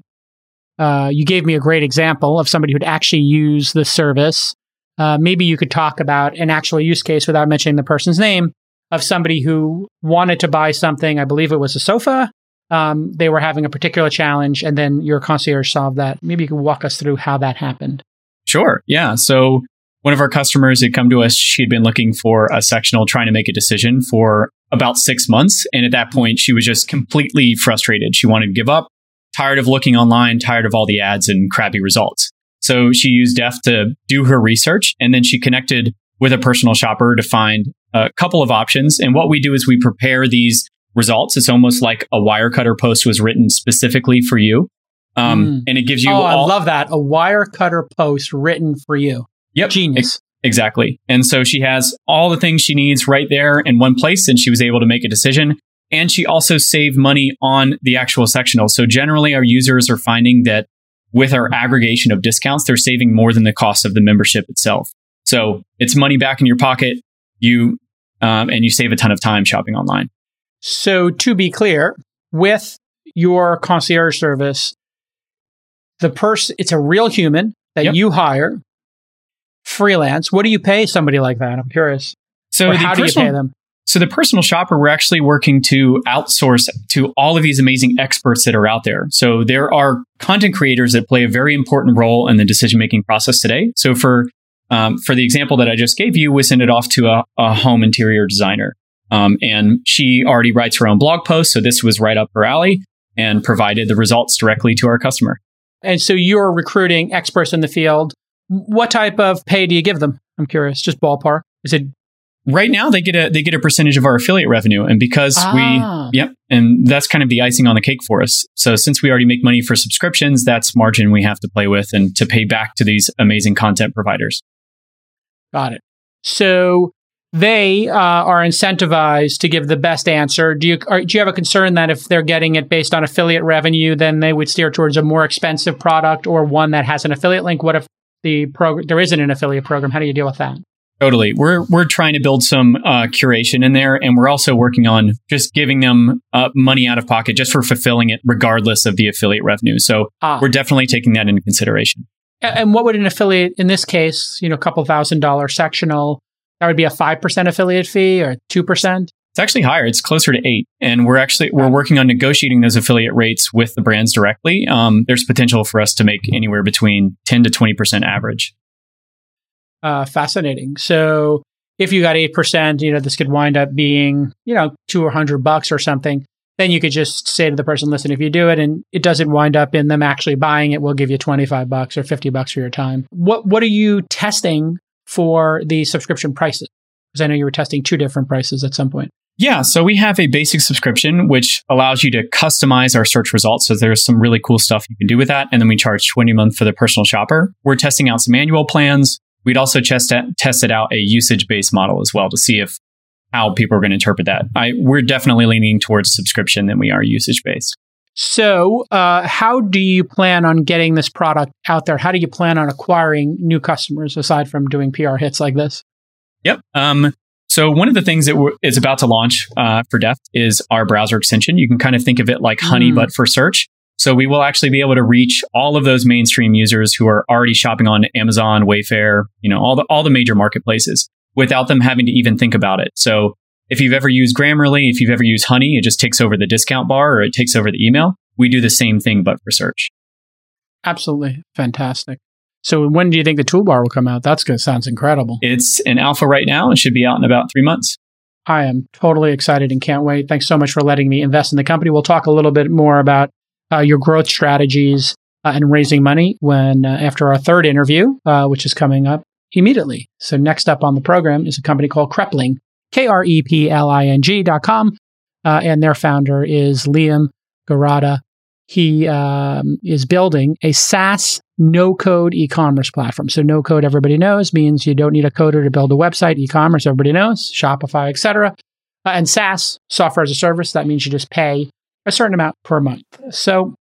uh, you gave me a great example of somebody who'd actually use the service. Uh, maybe you could talk about an actual use case without mentioning the person's name of somebody who wanted to buy something. I believe it was a sofa. Um, they were having a particular challenge, and then your concierge solved that. Maybe you could walk us through how that happened. Sure. Yeah. So one of our customers had come to us. She'd been looking for a sectional, trying to make a decision for about six months. And at that point, she was just completely frustrated. She wanted to give up tired of looking online, tired of all the ads and crappy results. So she used Deft to do her research and then she connected with a personal shopper to find a couple of options. And what we do is we prepare these results. It's almost like a Wirecutter post was written specifically for you. Um, mm. And it gives you. Oh, all- I love that. A Wirecutter post written for you. Yep. Genius. Exactly. And so she has all the things she needs right there in one place, and she was able to make a decision. And she also saved money on the actual sectional. So generally, our users are finding that with our aggregation of discounts, they're saving more than the cost of the membership itself. So it's money back in your pocket. You um, and you save a ton of time shopping online. So to be clear, with your concierge service, the person it's a real human that yep. you hire freelance. What do you pay somebody like that? I'm curious. So how personal, do you pay them? So the personal shopper, we're actually working to outsource to all of these amazing experts that are out there. So there are content creators that play a very important role in the decision making process today. So for um, for the example that I just gave you, we send it off to a, a home interior designer, um, and she already writes her own blog post. So this was right up her alley and provided the results directly to our customer. And so you're recruiting experts in the field. What type of pay do you give them? I'm curious, just ballpark. Is it right now they get a they get a percentage of our affiliate revenue and because ah. we yep and that's kind of the icing on the cake for us so since we already make money for subscriptions that's margin we have to play with and to pay back to these amazing content providers got it so they uh, are incentivized to give the best answer do you are, do you have a concern that if they're getting it based on affiliate revenue then they would steer towards a more expensive product or one that has an affiliate link what if the program there isn't an affiliate program how do you deal with that Totally. We're we're trying to build some uh, curation in there, and we're also working on just giving them uh, money out of pocket just for fulfilling it, regardless of the affiliate revenue. So ah. we're definitely taking that into consideration. And what would an affiliate in this case, you know, a couple thousand dollar sectional, that would be a five percent affiliate fee or two percent? It's actually higher. It's closer to eight, and we're actually we're working on negotiating those affiliate rates with the brands directly. Um, there's potential for us to make anywhere between ten to twenty percent average uh, fascinating. So if you got 8%, you know, this could wind up being, you know, two or hundred bucks or something. Then you could just say to the person, listen, if you do it and it doesn't wind up in them actually buying it, we'll give you 25 bucks or 50 bucks for your time. What, what are you testing for the subscription prices? Because I know you were testing two different prices at some point. Yeah, so we have a basic subscription which allows you to customize our search results. So there's some really cool stuff you can do with that. And then we charge 20 a month for the personal shopper. We're testing out some annual plans. We'd also test tested out a usage based model as well to see if how people are going to interpret that. I, we're definitely leaning towards subscription than we are usage based. So, uh, how do you plan on getting this product out there? How do you plan on acquiring new customers aside from doing PR hits like this? Yep. Um, so, one of the things that is about to launch uh, for Deft is our browser extension. You can kind of think of it like Honey, mm. but for search. So we will actually be able to reach all of those mainstream users who are already shopping on Amazon, Wayfair, you know, all the all the major marketplaces without them having to even think about it. So if you've ever used Grammarly, if you've ever used Honey, it just takes over the discount bar or it takes over the email. We do the same thing but for search. Absolutely fantastic. So when do you think the toolbar will come out? That's good. Sounds incredible. It's in alpha right now. It should be out in about three months. I am totally excited and can't wait. Thanks so much for letting me invest in the company. We'll talk a little bit more about uh, your growth strategies uh, and raising money when uh, after our third interview, uh, which is coming up immediately. So next up on the program is a company called Krepling, K R E P L I N G dot com, uh, and their founder is Liam Garada. He um, is building a SaaS no code e-commerce platform. So no code, everybody knows, means you don't need a coder to build a website. E-commerce, everybody knows, Shopify, etc. Uh, and SaaS, software as a service, that means you just pay a certain amount per month. So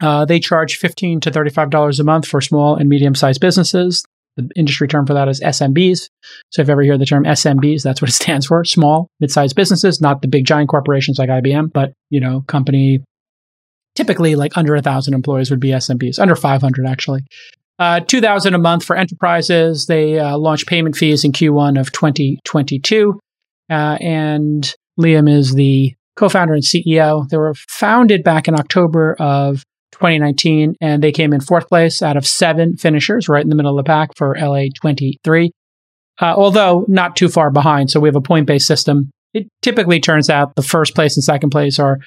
uh, they charge 15 to $35 a month for small and medium sized businesses. The industry term for that is SMBs. So if you ever hear the term SMBs, that's what it <laughs> stands for small, mid sized businesses, not the big giant corporations like IBM, but, you know, company typically like under a thousand employees would be SMBs, under 500 actually. Uh, 2000 a month for enterprises. They uh, launched payment fees in Q1 of 2022. Uh, and Liam is the co-founder and CEO. They were founded back in October of 2019, and they came in fourth place out of seven finishers, right in the middle of the pack for LA 23. Uh, although not too far behind. So we have a point-based system. It typically turns out the first place and second place are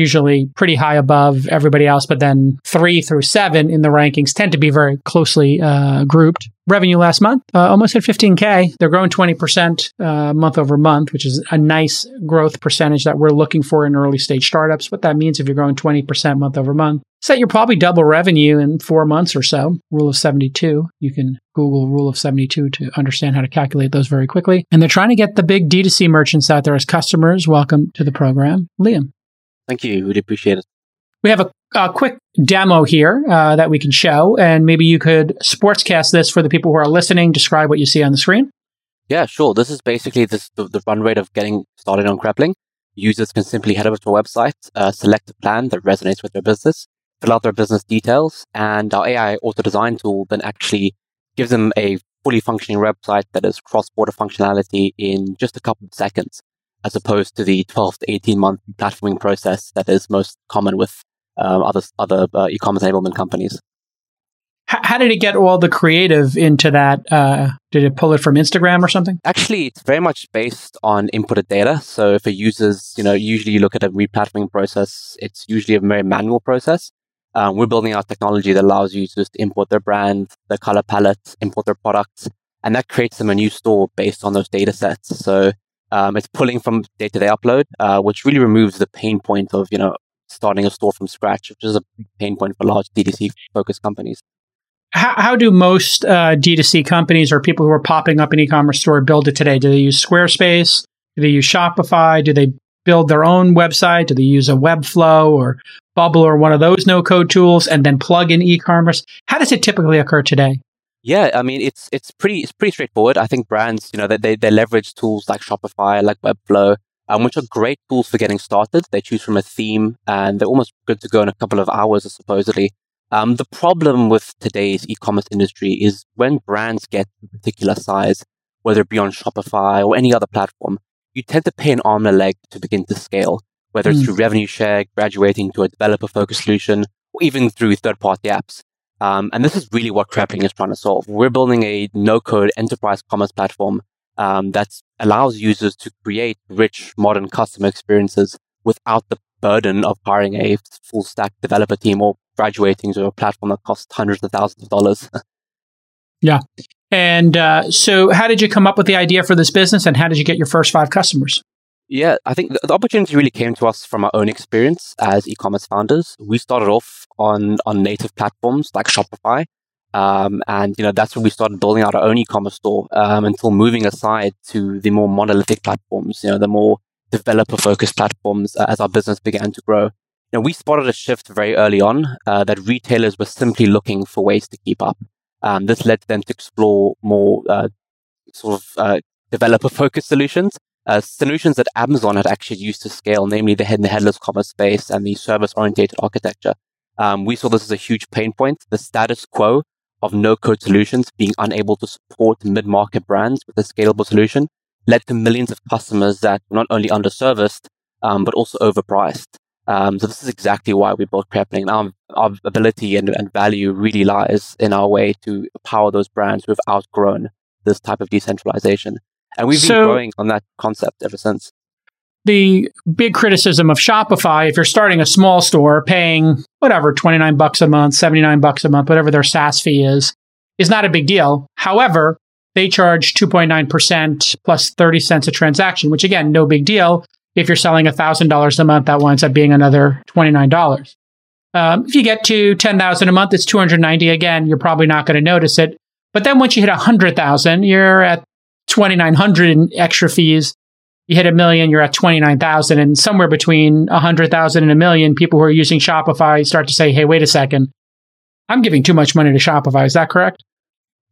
usually pretty high above everybody else, but then three through seven in the rankings tend to be very closely uh, grouped. Revenue last month, uh, almost at 15K. They're growing 20% uh, month over month, which is a nice growth percentage that we're looking for in early stage startups. What that means if you're growing 20% month over month, is that you're probably double revenue in four months or so. Rule of 72. You can Google rule of 72 to understand how to calculate those very quickly. And they're trying to get the big D2C merchants out there as customers. Welcome to the program, Liam. Thank you. Really appreciate it. We have a, a quick demo here uh, that we can show, and maybe you could sportscast this for the people who are listening. Describe what you see on the screen. Yeah, sure. This is basically this, the, the run rate of getting started on Krepling. Users can simply head over to our website, uh, select a plan that resonates with their business, fill out their business details, and our AI auto design tool then actually gives them a fully functioning website that has cross border functionality in just a couple of seconds as opposed to the 12 to 18 month platforming process that is most common with um, other other uh, e-commerce enablement companies. How did it get all the creative into that? Uh, did it pull it from Instagram or something? Actually, it's very much based on inputted data. So if a user's, you know, usually you look at a replatforming process, it's usually a very manual process. Um, we're building out technology that allows users to import their brand, their color palette, import their products, and that creates them a new store based on those data sets. So um, it's pulling from day-to-day upload, uh, which really removes the pain point of you know starting a store from scratch, which is a pain point for large D2C focused companies. How, how do most uh, D2C companies or people who are popping up an e-commerce store build it today? Do they use Squarespace? Do they use Shopify? Do they build their own website? Do they use a Webflow or Bubble or one of those no-code tools and then plug in e-commerce? How does it typically occur today? Yeah, I mean it's it's pretty it's pretty straightforward. I think brands, you know, they they, they leverage tools like Shopify, like Webflow, um, which are great tools for getting started. They choose from a theme, and they're almost good to go in a couple of hours, supposedly. Um, the problem with today's e-commerce industry is when brands get a particular size, whether it be on Shopify or any other platform, you tend to pay an arm and a leg to begin to scale, whether it's mm. through revenue share, graduating to a developer-focused solution, or even through third-party apps. Um, and this is really what Krepling is trying to solve. We're building a no-code enterprise commerce platform um, that allows users to create rich, modern customer experiences without the burden of hiring a full stack developer team or graduating to a platform that costs hundreds of thousands of dollars. <laughs> yeah. And uh, so, how did you come up with the idea for this business, and how did you get your first five customers? Yeah, I think the, opportunity really came to us from our own experience as e-commerce founders. We started off on on native platforms like Shopify, um, and you know that's when we started building out our own e-commerce store. Um, until moving aside to the more monolithic platforms, you know, the more developer-focused platforms uh, as our business began to grow. You know, we spotted a shift very early on uh, that retailers were simply looking for ways to keep up. Um, this led them to explore more uh, sort of uh, developer-focused solutions uh, solutions that Amazon had actually used to scale, namely the, head, the headless commerce space and the service oriented architecture. Um, we saw this as a huge pain point. The status quo of no code solutions being unable to support mid market brands with a scalable solution led to millions of customers that were not only underserviced, um, but also overpriced. Um, so this is exactly why we built Krepling. Our, our ability and, and value really lies in our way to power those brands who have outgrown this type of decentralization. And we've so, been growing on that concept ever since. The big criticism of Shopify, if you're starting a small store paying whatever, 29 bucks a month, 79 bucks a month, whatever their SaaS fee is, is not a big deal. However, they charge 2.9% plus 30 cents a transaction, which again, no big deal. If you're selling $1,000 a month, that winds up being another $29. Um, if you get to 10,000 a month, it's 290 again. You're probably not going to notice it. But then once you hit 100,000, you're at 2900 in extra fees. you hit a million, you're at 29,000 and somewhere between 100,000 and a million people who are using Shopify start to say, "Hey, wait a second. I'm giving too much money to Shopify." Is that correct?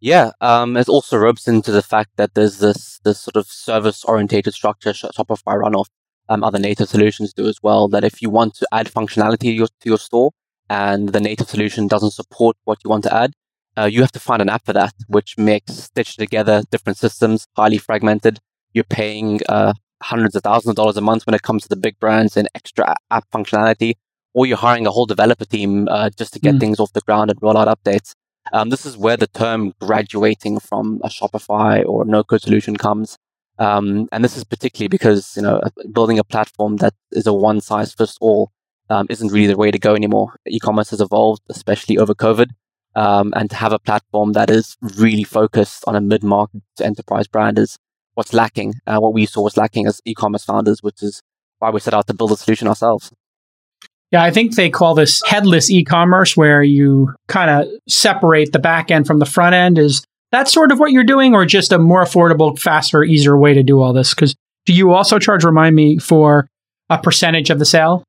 Yeah, um, it also ropes into the fact that there's this this sort of service orientated structure Shopify run off um, other native solutions do as well. That if you want to add functionality to your, to your store and the native solution doesn't support what you want to add, uh, you have to find an app for that, which makes stitched together different systems, highly fragmented. You're paying uh, hundreds of thousands of dollars a month when it comes to the big brands and extra app functionality, or you're hiring a whole developer team uh, just to get mm. things off the ground and roll out updates. Um, this is where the term graduating from a Shopify or no code solution comes. Um, and this is particularly because you know building a platform that is a one size fits all um, isn't really the way to go anymore. E-commerce has evolved, especially over COVID, um, and to have a platform that is really focused on a mid-market to enterprise brand is what's lacking. Uh, what we saw was lacking as e-commerce founders, which is why we set out to build a solution ourselves. Yeah, I think they call this headless e-commerce, where you kind of separate the back end from the front end. Is that sort of what you're doing, or just a more affordable, faster, easier way to do all this? Because do you also charge? Remind me for a percentage of the sale.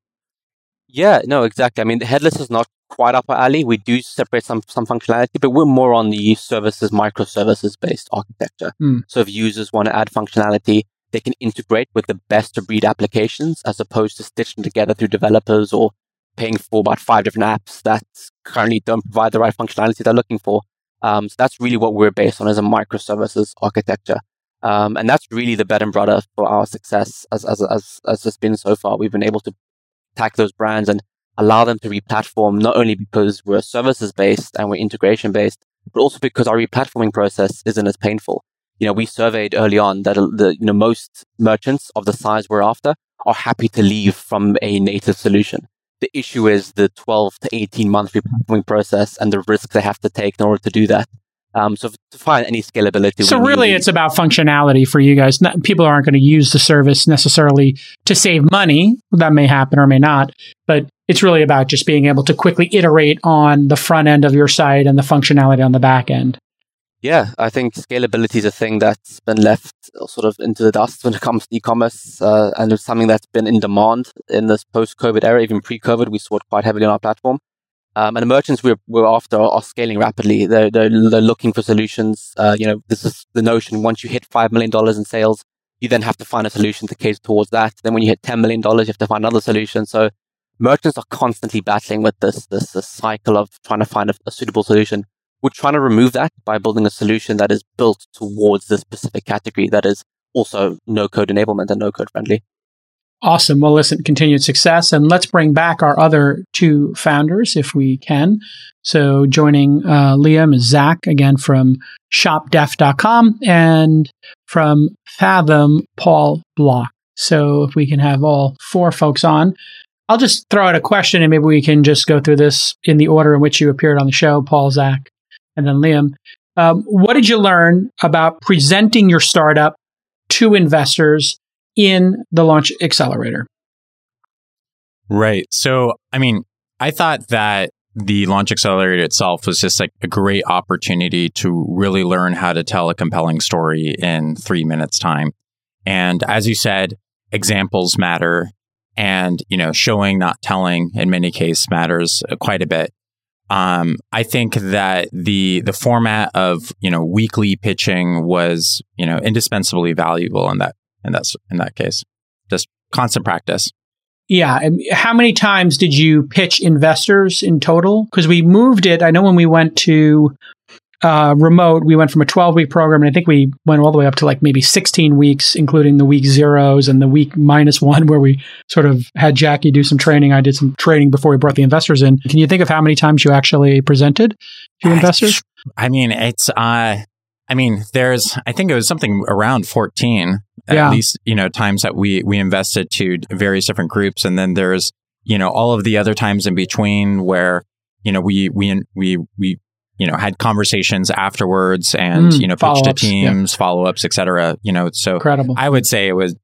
Yeah, no, exactly. I mean, the headless is not quite up our alley. We do separate some some functionality, but we're more on the services, microservices based architecture. Mm. So if users want to add functionality, they can integrate with the best of breed applications as opposed to stitching together through developers or paying for about five different apps that currently don't provide the right functionality they're looking for. Um, so that's really what we're based on as a microservices architecture. Um, and that's really the bread and butter for our success as, as, as, as it's been so far. We've been able to attack those brands and allow them to replatform not only because we're services based and we're integration based, but also because our replatforming process isn't as painful you know, we surveyed early on that the, you know, most merchants of the size we're after are happy to leave from a native solution. The issue is the 12 to 18 month replatforming process and the risk they have to take in order to do that. Um, so to find any scalability. So really, it's about functionality for you guys. Not, people aren't going to use the service necessarily to save money. That may happen or may not, but it's really about just being able to quickly iterate on the front end of your site and the functionality on the back end. Yeah, I think scalability is a thing that's been left sort of into the dust when it comes to e-commerce, uh, and it's something that's been in demand in this post-COVID era. Even pre-COVID, we saw it quite heavily on our platform. Um, and the merchants we're, we're after are, are, scaling rapidly. They're, they're, they're looking for solutions. Uh, you know, this is the notion. Once you hit $5 million in sales, you then have to find a solution to cater towards that. Then when you hit $10 million, you have to find another solution. So merchants are constantly battling with this, this, this cycle of trying to find a, a suitable solution. We're trying to remove that by building a solution that is built towards this specific category that is also no code enablement and no code friendly. Awesome. Well, listen, continued success. And let's bring back our other two founders if we can. So joining uh, Liam is Zach, again from shopdeft.com and from Fathom, Paul Block. So if we can have all four folks on, I'll just throw out a question and maybe we can just go through this in the order in which you appeared on the show, Paul, Zach, and then Liam. Um, what did you learn about presenting your startup to investors in the launch accelerator? Right. So, I mean, I thought that the launch accelerator itself was just like a great opportunity to really learn how to tell a compelling story in three minutes time. And as you said, examples matter and, you know, showing, not telling in many cases matters quite a bit. Um, I think that the the format of you know weekly pitching was you know indispensably valuable in that in that in that case. Just constant practice. Yeah. How many times did you pitch investors in total? Because we moved it. I know when we went to uh, remote, we went from a 12 week program, and I think we went all the way up to like maybe 16 weeks, including the week zeros and the week minus one, <laughs> where we sort of had Jackie do some training. I did some training before we brought the investors in. Can you think of how many times you actually presented to investors? I mean, it's, uh, I mean, there's, I think it was something around 14, at yeah. least, you know, times that we, we invested to various different groups. And then there's, you know, all of the other times in between where, you know, we, we, we, we you know, had conversations afterwards and, mm, you know, pitched to teams, yeah. follow ups, et cetera. You know, so Incredible. I would say it was,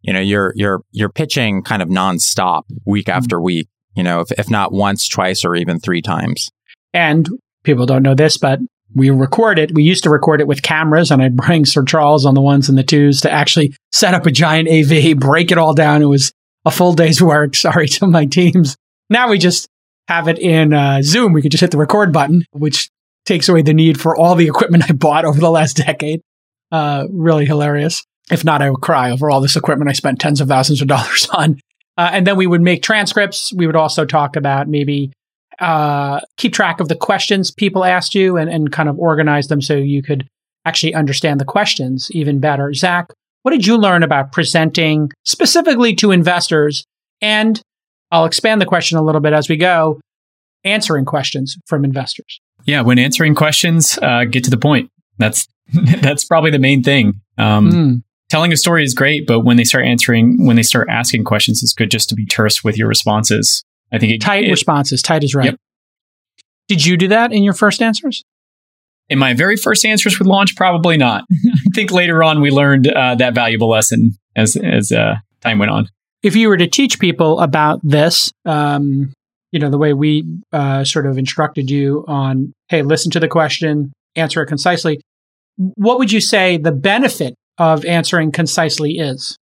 you know, you're, you're, you're pitching kind of nonstop week mm. after week, you know, if, if not once, twice, or even three times. And people don't know this, but we record it. We used to record it with cameras, and I'd bring Sir Charles on the ones and the twos to actually set up a giant AV, break it all down. It was a full day's <laughs> work. Sorry to my teams. Now we just have it in uh, Zoom. We could just hit the record button, which takes away the need for all the equipment <laughs> I bought over the last decade. Uh, really hilarious. If not, I would cry over all this equipment I spent tens of thousands of <laughs> dollars on. Uh, and then we would make transcripts. We would also talk about maybe uh, keep track of the questions people asked you and, and kind of organize them so you could actually understand the questions even better. Zach, what did you learn about presenting specifically to investors? And I'll expand the question a little bit as we go, answering questions from investors. Yeah, when answering questions, uh, get to the point. That's <laughs> that's probably the main thing. Um, mm. Telling a story is great, but when they start answering, when they start asking questions, it's good just to be terse with your responses. I think it, tight it, responses. Tight is right. Yep. Did you do that in your first answers? In my very first answers with launch, probably not. <laughs> I think later on we learned uh, that valuable lesson as as uh, time went on. If you were to teach people about this, um, you know, the way we uh, sort of instructed you on, hey, listen to the question, answer it concisely. What would you say the benefit of answering concisely is?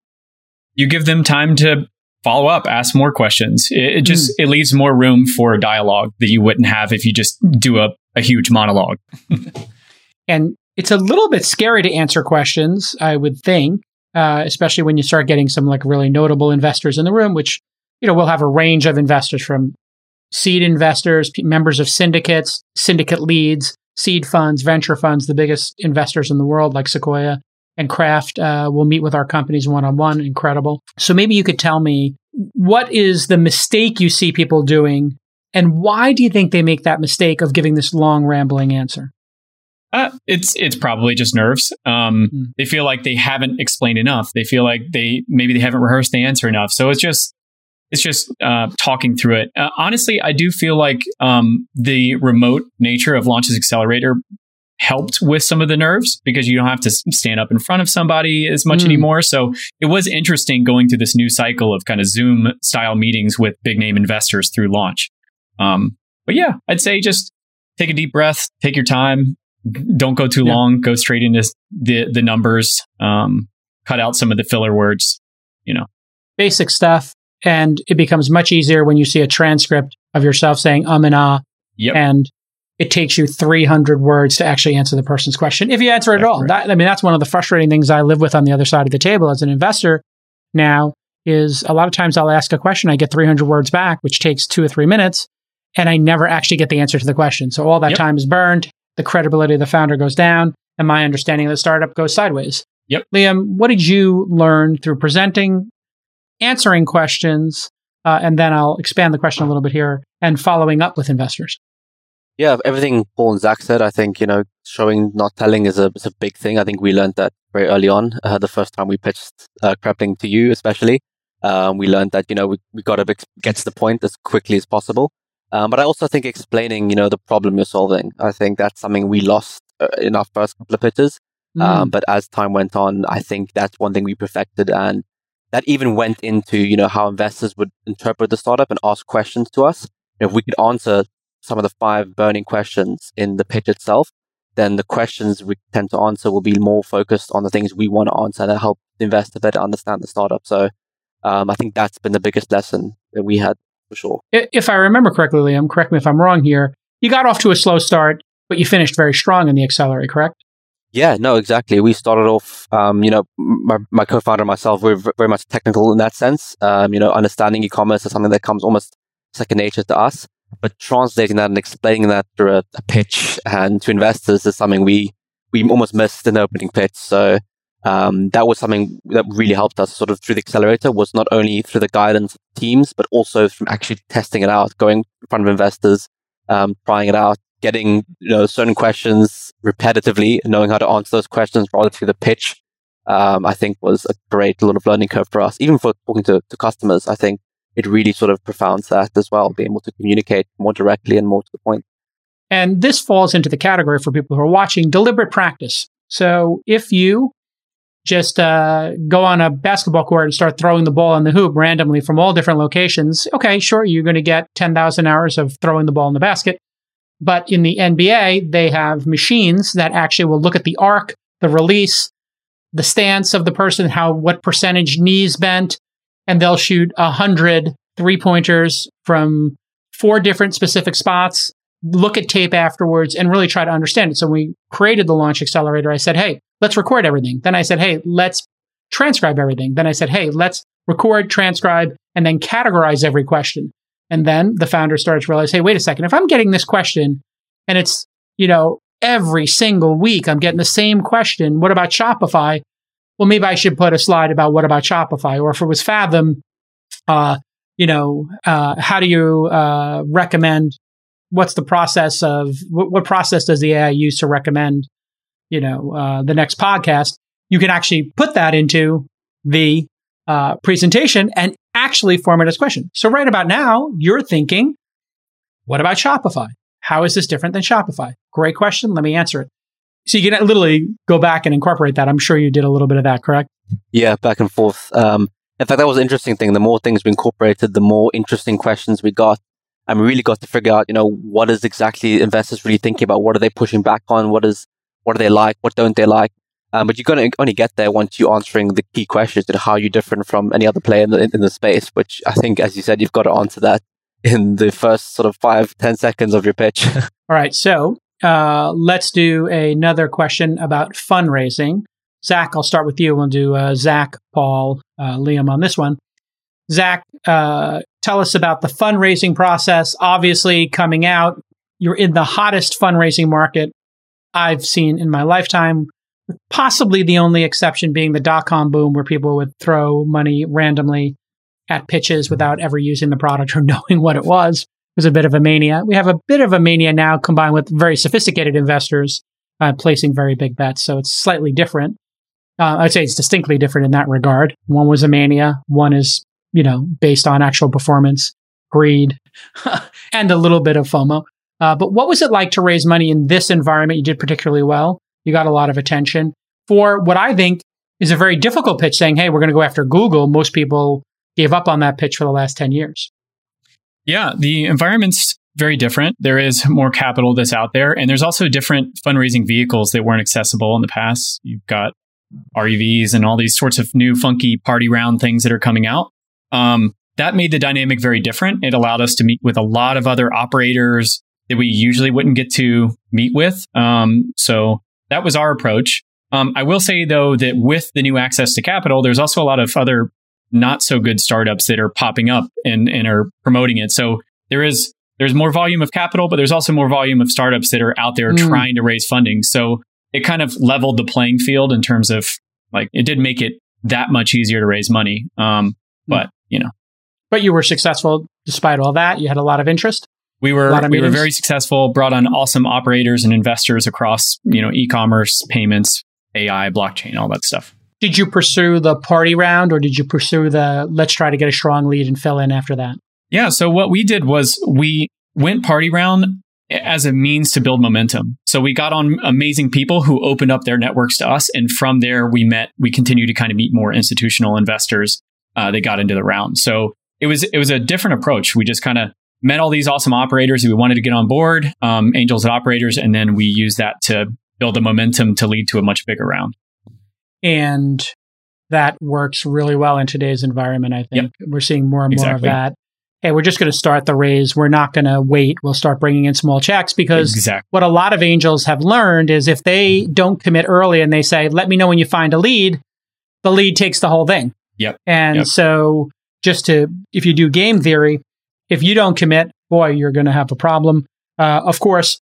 You give them time to follow up, ask more questions. It, it just mm. it leaves more room for dialogue that you wouldn't have if you just do a, a huge monologue. <laughs> and it's a little bit scary to answer questions, I would think, uh, especially when you start getting some like really notable investors in the room, which you know we'll have a range of investors from seed investors, members of syndicates, syndicate leads, seed funds, venture funds, the biggest investors in the world like Sequoia and Craft, uh, will meet with our companies one on one. Incredible. So maybe you could tell me what is the mistake you see people doing and why do you think they make that mistake of giving this long rambling answer? Uh, it's it's probably just nerves. Um, mm. They feel like they haven't explained enough. They feel like they maybe they haven't rehearsed the answer enough. So it's just it's just uh, talking through it. Uh, honestly, I do feel like um, the remote nature of Launch's Accelerator helped with some of the nerves because you don't have to stand up in front of somebody as much mm. anymore. So it was interesting going through this new cycle of kind of Zoom style meetings with big name investors through Launch. Um, but yeah, I'd say just take a deep breath, take your time, don't go too yeah. long, go straight into the the numbers, um, cut out some of the filler words, you know. Basic stuff and it becomes much easier when you see a transcript of yourself saying um and ah. Yep. And it takes you 300 words to actually answer the person's question if you answer it at all. That, I mean, that's one of the frustrating things I live with on the other side of the table as an investor now is a lot of times I'll ask a question, I get 300 words back, which takes two or three minutes, and I never actually get the answer to the question. So all that yep. time is burned, the credibility of the founder goes down, and my understanding of the startup goes sideways. Yep. Liam, what did you learn through presenting answering questions, uh, and then I'll expand the question a little bit here and following up with investors. Yeah, everything Paul and Zach said, I think, you know, showing, not telling is a, is a big thing. I think we learned that very early on, uh, the first time we pitched uh, Krepling to you, especially. Um, we learned that, you know, we, we got to get to the point as quickly as possible. Um, but I also think explaining, you know, the problem you're solving, I think that's something we lost uh, in our first couple of pitches. Mm. Um, but as time went on, I think that's one thing we perfected. And that even went into you know how investors would interpret the startup and ask questions to us. If we could answer some of the five burning questions in the pitch itself, then the questions we tend to answer will be more focused on the things we want to answer that help the investor better understand the startup. So um, I think that's been the biggest lesson that we had for sure. If I remember correctly, Liam, correct me if I'm wrong here. You got off to a slow start, but you finished very strong in the accelerator, correct? Yeah, no, exactly. We started off, um, you know, my, my co-founder and myself, we're very much technical in that sense. Um, you know, understanding e-commerce is something that comes almost second nature to us, but translating that and explaining that through a, a pitch and to investors is something we, we almost missed in the opening pitch. So, um, that was something that really helped us sort of through the accelerator was not only through the guidance of teams, but also from actually testing it out, going in front of investors, um, trying it out, getting you know certain questions repetitively, knowing how to answer those questions rather through the pitch, um, I think was a great little learning curve for us. Even for talking to, to customers, I think it really sort of profounds that as well, being able to communicate more directly and more to the point. And this falls into the category for people who are watching deliberate practice. So if you just uh, go on a basketball court and start throwing the ball in the hoop randomly from all different locations, okay, sure, you're going to get 10,000 hours of throwing the ball in the basket. But in the NBA, they have machines that actually will look at the arc, the release, the stance of the person, how what percentage knees bent, and they'll shoot a hundred three pointers from four different specific spots, look at tape afterwards, and really try to understand it. So when we created the launch accelerator, I said, hey, let's record everything. Then I said, hey, let's transcribe everything. Then I said, hey, let's record, transcribe, and then categorize every question. And then the founder started to realize, hey, wait a second, if I'm getting this question and it's, you know, every single week I'm getting the same question, what about Shopify? Well, maybe I should put a slide about what about Shopify? Or if it was Fathom, uh, you know, uh, how do you uh, recommend? What's the process of what, what, process does the AI use to recommend, you know, uh, the next podcast? You can actually put that into the uh, presentation and actually format as question. So right about now, you're thinking, what about Shopify? How is this different than Shopify? Great question. Let me answer it. So you can literally go back and incorporate that. I'm sure you did a little bit of that, correct? Yeah, back and forth. Um, in fact, that was an interesting thing. The more things we incorporated, the more interesting questions we got. And we really got to figure out, you know, what is exactly investors really thinking about? What are they pushing back on? What is, what do they like? What don't they like? Um, but you're going to only get there once you're answering the key questions and how you're different from any other player in the, in the space, which I think, as you said, you've got to answer that in the first sort of five, ten seconds of your pitch. <laughs> All right. So uh, let's do another question about fundraising. Zach, I'll start with you. We'll do uh, Zach, Paul, uh, Liam on this one. Zach, uh, tell us about the fundraising process. Obviously, coming out, you're in the hottest fundraising market I've seen in my lifetime possibly the only exception being the dot com boom where people would throw money randomly at pitches without ever using the product or <laughs> knowing what it was. It was a bit of a mania. We have a bit of a mania now combined with very sophisticated investors uh, placing very big bets. So it's slightly different. Uh, I'd say it's distinctly different in that regard. One was a mania. One is, you know, based on actual performance, greed, <laughs> and a little bit of FOMO. Uh, but what was it like to raise money in this environment? You did particularly well. You got a lot of attention for what I think is a very difficult pitch saying, hey, we're going to go after Google. Most people gave up on that pitch for the last 10 years. Yeah, the environment's very different. There is more capital that's out there, and there's also different fundraising vehicles that weren't accessible in the past. You've got REVs and all these sorts of new funky party round things that are coming out. Um, that made the dynamic very different. It allowed us to meet with a lot of other operators that we usually wouldn't get to meet with. Um, so that was our approach. Um, I will say though that with the new access to capital, there's also a lot of other not so good startups that are popping up and, and are promoting it. So there is there's more volume of capital, but there's also more volume of startups that are out there mm. trying to raise funding. So it kind of leveled the playing field in terms of like it did make it that much easier to raise money. Um, mm. but you know, but you were successful despite all that. You had a lot of interest. We were we were very successful. Brought on awesome operators and investors across you know e-commerce, payments, AI, blockchain, all that stuff. Did you pursue the party round, or did you pursue the let's try to get a strong lead and fill in after that? Yeah. So what we did was we went party round as a means to build momentum. So we got on amazing people who opened up their networks to us, and from there we met. We continued to kind of meet more institutional investors. Uh, that got into the round. So it was it was a different approach. We just kind of met all these awesome operators who we wanted to get on board, um, angels and operators, and then we use that to build a momentum to lead to a much bigger round. And that works really well in today's environment. I think yep. we're seeing more and more of that. Hey, we're just going to start the raise. We're not going to wait. We'll start bringing in small checks because exactly. what a lot of angels have learned is if they don't commit early and they say, let me know when you find a lead, the lead takes the whole thing. Yep. And yep. so just to, if you do game theory, if you don't commit, boy, you're going to have a problem. Uh, of course,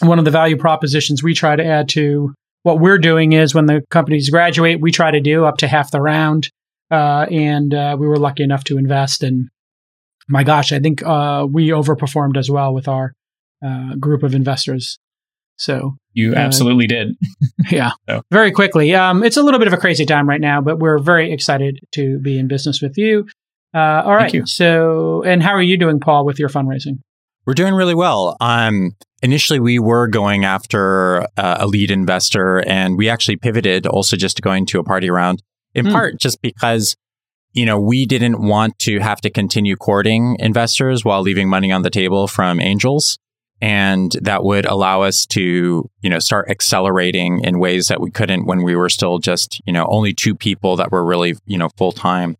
one of the value propositions we try to add to what we're doing is when the companies graduate, we try to do up to half the round. Uh, and uh, we were lucky enough to invest. And my gosh, I think uh, we overperformed as well with our uh, group of investors. So you uh, absolutely did. <laughs> <laughs> yeah. So. Very quickly. Um, it's a little bit of a crazy time right now, but we're very excited to be in business with you. Uh, all right. So, and how are you doing, Paul, with your fundraising? We're doing really well. Um, initially, we were going after uh, a lead investor, and we actually pivoted also just to going to a party round, in hmm. part just because you know we didn't want to have to continue courting investors while leaving money on the table from angels. and that would allow us to you know start accelerating in ways that we couldn't when we were still just you know only two people that were really you know full time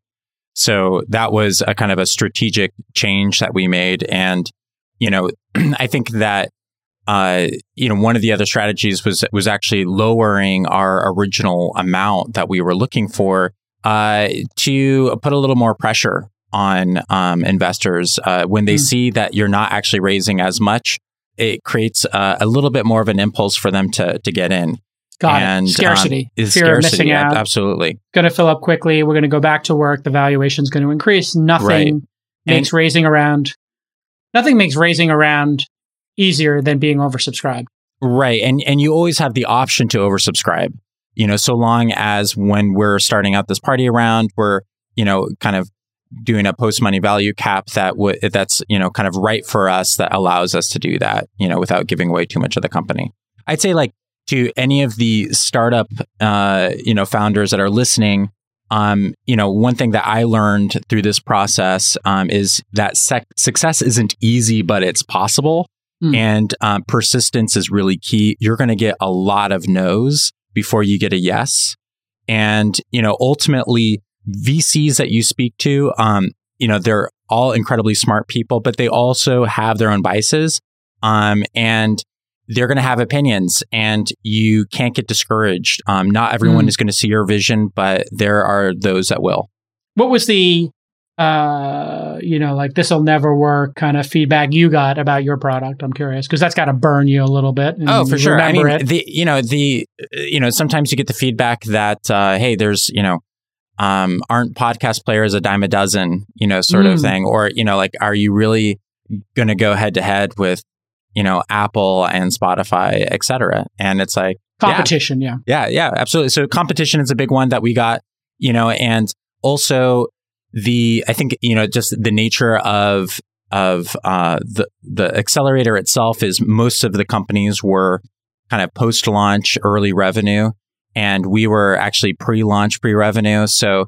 so that was a kind of a strategic change that we made and you know <clears throat> i think that uh, you know one of the other strategies was was actually lowering our original amount that we were looking for uh, to put a little more pressure on um, investors uh, when they mm. see that you're not actually raising as much it creates uh, a little bit more of an impulse for them to to get in. Got and, it. Scarcity. Um, Fear scarcity, of missing out. Absolutely. Going to fill up quickly. We're going to go back to work. The valuation is going to increase. Nothing right. makes and, raising around. Nothing makes raising around easier than being oversubscribed. Right, and and you always have the option to oversubscribe. You know, so long as when we're starting out this party around, we're you know kind of doing a post money value cap that would that's you know kind of right for us that allows us to do that you know without giving away too much of the company i'd say like to any of the startup uh, you know founders that are listening um, you know one thing that i learned through this process um, is that sec- success isn't easy but it's possible mm. and um, persistence is really key you're going to get a lot of no's before you get a yes and you know ultimately VCs that you speak to, um, you know, they're all incredibly smart people, but they also have their own biases. Um, and they're going to have opinions and you can't get discouraged. Um, not everyone mm. is going to see your vision, but there are those that will. What was the, uh, you know, like this will never work kind of feedback you got about your product? I'm curious because that's got to burn you a little bit. Oh, for sure. I mean, it. the, you know, the, you know, sometimes you get the feedback that, uh, hey, there's, you know, um, aren't podcast players a dime a dozen, you know, sort mm. of thing? Or, you know, like, are you really going to go head to head with, you know, Apple and Spotify, et cetera? And it's like competition. Yeah. Yeah. Yeah. yeah absolutely. So competition is a big one that we got, you know, and also the, I think, you know, just the nature of, of uh, the the accelerator itself is most of the companies were kind of post launch early revenue and we were actually pre-launch pre-revenue so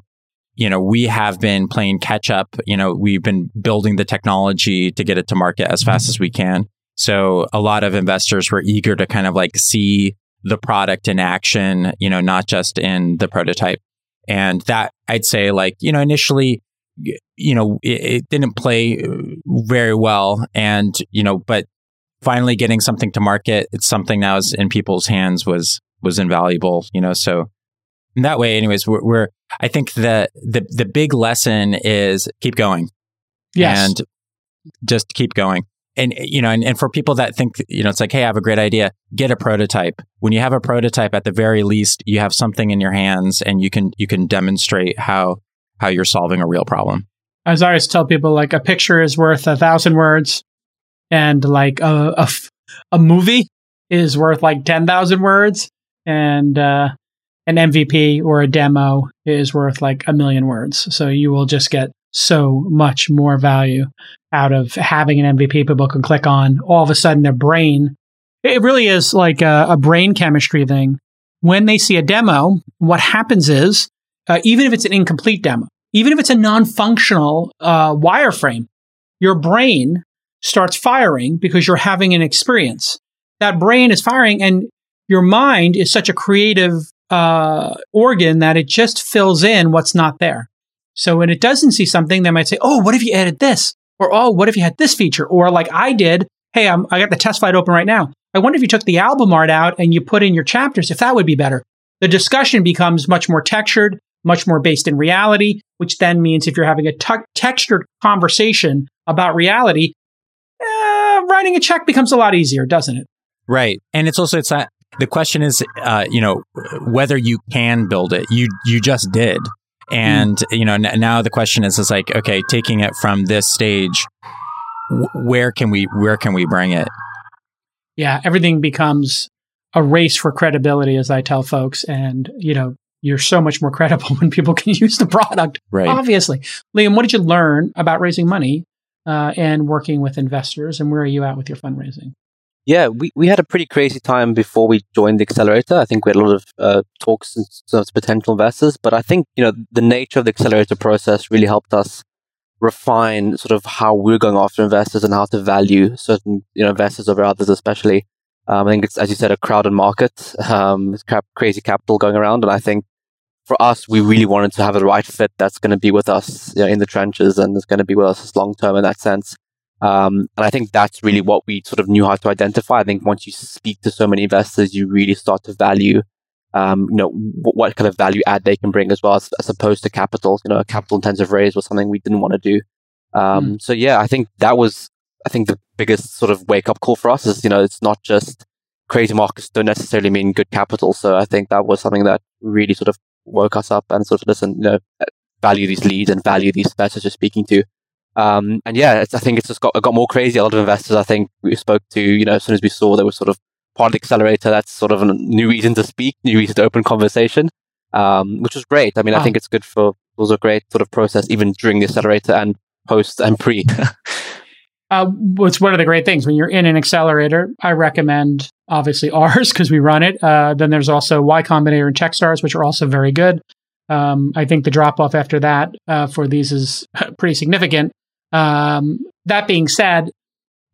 you know we have been playing catch up you know we've been building the technology to get it to market as fast as we can so a lot of investors were eager to kind of like see the product in action you know not just in the prototype and that i'd say like you know initially you know it, it didn't play uh, very well and you know but finally getting something to market it's something now is in people's hands was was invaluable, you know, so in that way, anyways, we're, we're I think that the, the big lesson is keep going. Yes. And just keep going. And, you know, and, and for people that think, you know, it's like, hey, I have a great idea, get a prototype. When you have a prototype, at the very least, you have something in your hands and you can, you can demonstrate how, how you're solving a real problem. As I always tell people, like a picture is worth a thousand words and like a, a, a movie is worth like 10,000 words and uh, an MVP or a demo is worth like a million words. So you will just get so much more value out of having an MVP people can click on. All of a sudden, their brain, it really is like a, a brain chemistry thing. When they see a demo, what happens is, uh, even if it's an incomplete demo, even if it's a non functional uh, wireframe, your brain starts firing because you're having an experience. That brain is firing, and your mind is such a creative uh, organ that it just fills in what's not there. So when it doesn't see something, they might say, "Oh, what if you added this?" Or "Oh, what if you had this feature?" Or like I did, "Hey, I'm, I got the test flight open right now. I wonder if you took the album art out and you put in your chapters, if that would be better." The discussion becomes much more textured, much more based in reality, which then means if you're having a t- textured conversation about reality, uh, writing a check becomes a lot easier, doesn't it? Right, and it's also it's that the question is, uh, you know, whether you can build it. You you just did, and mm. you know n- now the question is, is like, okay, taking it from this stage, w- where can we where can we bring it? Yeah, everything becomes a race for credibility, as I tell folks, and you know, you're so much more <laughs> credible when people can use the product. Right. Obviously, Liam, what did you learn about raising money uh, and working with investors, and where are you at with your fundraising? Yeah, we, we had a pretty crazy time before we joined the accelerator. I think we had a lot of uh, talks and potential investors, but I think you know the nature of the accelerator process really helped us refine sort of how we're going after investors and how to value certain you know investors over others, especially. Um, I think it's as you said a crowded market, um, crazy capital going around, and I think for us we really wanted to have the right fit that's going to be with us you know, in the trenches and is going to be with us long term in that sense. Um, and I think that's really what we sort of knew how to identify. I think once you speak to so many investors, you really start to value um, you know, w- what kind of value add they can bring as well as, as opposed to capital. You know, a capital intensive raise was something we didn't want to do. Um, mm. So yeah, I think that was, I think the biggest sort of wake up call for us is, you know, it's not just crazy markets don't necessarily mean good capital. So I think that was something that really sort of woke us up and sort of listen, you know, value these leads and value these investors you're speaking to. Um, and yeah, I think it's just got, got more crazy. A lot of investors, I think we spoke to, you know, as soon as we saw there was sort of part of the accelerator, that's sort of a new reason to speak, new reason to open conversation, um, which was great. I mean, wow. I think it's good for, it was a great sort of process, even during the accelerator and post and pre. <laughs> uh, what's one of the great things when you're in an accelerator? I recommend obviously <laughs> ours because we run it. Uh, then there's also Y Combinator and Techstars, which are also very good. Um, I think the drop off after that uh, for these is <laughs> pretty significant. Um, that being said,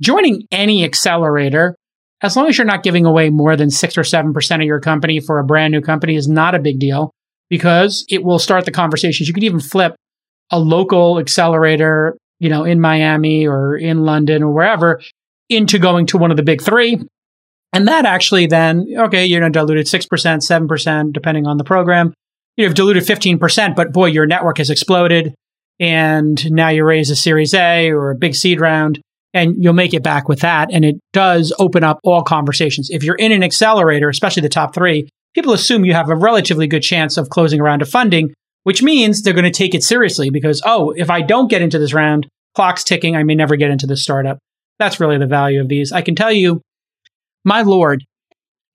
joining any accelerator as long as you're not giving away more than six or 7% of your company for a brand new company is not a big deal because it will start the conversations. You could even flip a local accelerator, you know, in Miami or in London or wherever into going to one of the big three. And that actually then, okay, you're not diluted 6%, 7%, depending on the program. You've diluted 15%, but boy, your network has exploded. And now you raise a series A or a big seed round and you'll make it back with that. And it does open up all conversations. If you're in an accelerator, especially the top three, people assume you have a relatively good chance of closing a round of funding, which means they're going to take it seriously because, oh, if I don't get into this round, clock's ticking, I may never get into this startup. That's really the value of these. I can tell you, my lord,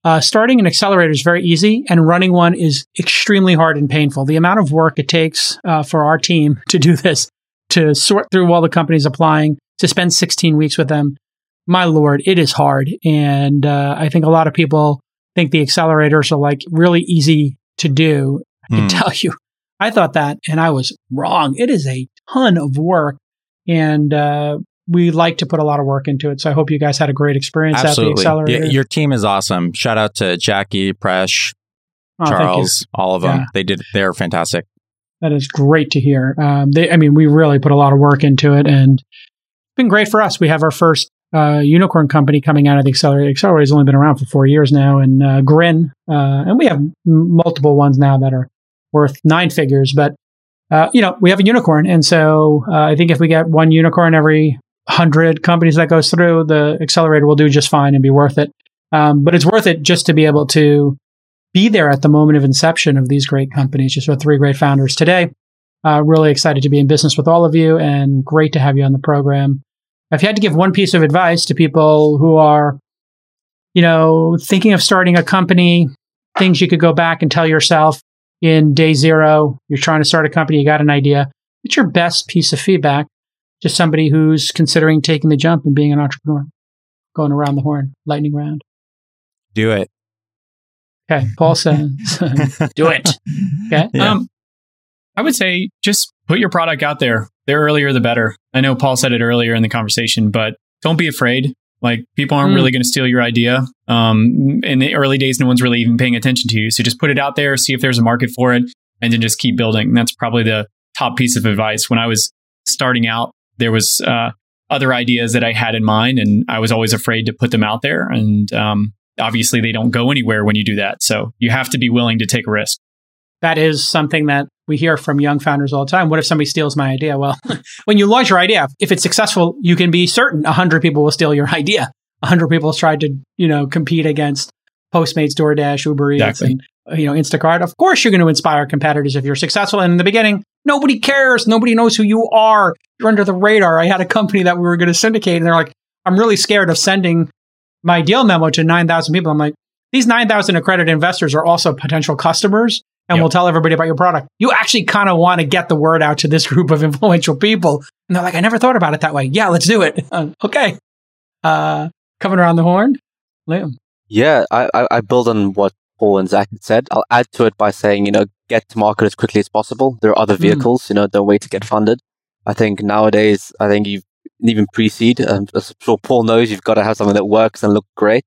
uh, starting an accelerator is very easy, and running one is extremely hard and painful. The amount of work it takes uh, for our team <laughs> to do this, to sort through all the companies applying, to spend 16 weeks with them, my lord, it is hard. And uh, I think a lot of people think the accelerators are like really easy to do. I can mm. tell you, I thought that and I was wrong. It is a ton of work. And uh, we like to put a lot of work into it. So I hope you guys had a great experience Absolutely. at the accelerator. Your team is awesome. Shout out to Jackie, Presh, oh, Charles, all of them. Yeah. They did, they're fantastic. That is great to hear. Um, they, I mean, we really put a lot of work into it and been great for us. We have our first uh, unicorn company coming out of the Accelerator. Accelerator has only been around for four years now, and uh, Grin, uh, and we have m- multiple ones now that are worth nine figures. But uh, you know, we have a unicorn, and so uh, I think if we get one unicorn every hundred companies that goes through, the accelerator will do just fine and be worth it. Um, but it's worth it just to be able to be there at the moment of inception of these great companies. Just with three great founders today. Uh, really excited to be in business with all of you, and great to have you on the program. If you had to give one piece of advice to people who are, you know, thinking of starting a company, things you could go back and tell yourself in day zero, you're trying to start a company, you got an idea. What's your best piece of feedback to somebody who's considering taking the jump and being an entrepreneur? Going around the horn, lightning round. Do it. Okay. Paul <laughs> says, do it. Okay. Yeah. Um, I would say just put your product out there the earlier the better. I know Paul said it earlier in the conversation, but don't be afraid. Like people aren't mm. really going to steal your idea. Um, in the early days, no one's really even paying attention to you. So just put it out there, see if there's a market for it, and then just keep building. And that's probably the top piece of advice. When I was starting out, there was uh, other ideas that I had in mind, and I was always afraid to put them out there. And um, obviously, they don't go anywhere when you do that. So you have to be willing to take a risk that is something that we hear from young founders all the time. What if somebody steals my idea? Well, <laughs> when you launch your idea, if it's successful, you can be certain 100 people will steal your <laughs> idea. 100 people tried to, you know, compete against Postmates, DoorDash, Uber Eats, exactly. and, you know, Instacart. Of course, you're going to inspire competitors if you're successful. And in the beginning, nobody cares. Nobody knows who you are. You're under the radar. I had a company that we were going to syndicate, and they're like, I'm really scared of sending my deal memo to 9,000 people. I'm like, these 9,000 accredited investors are also potential customers and yep. we'll tell everybody about your product. You actually kind of want to get the word out to this <laughs> group of influential people. And they're like, I never thought about it that way. Yeah, let's do it. <laughs> Uh, okay. Uh, coming around the horn, Liam. Yeah, I, I, I build on what Paul and Zach had said. I'll add to it by saying, you know, get to market as quickly as possible. There are other hmm. vehicles, mm. you know, don't wait to get funded. I think nowadays, I think you've even pre-seed. Um, as sure Paul knows, you've got to have something that works and look great.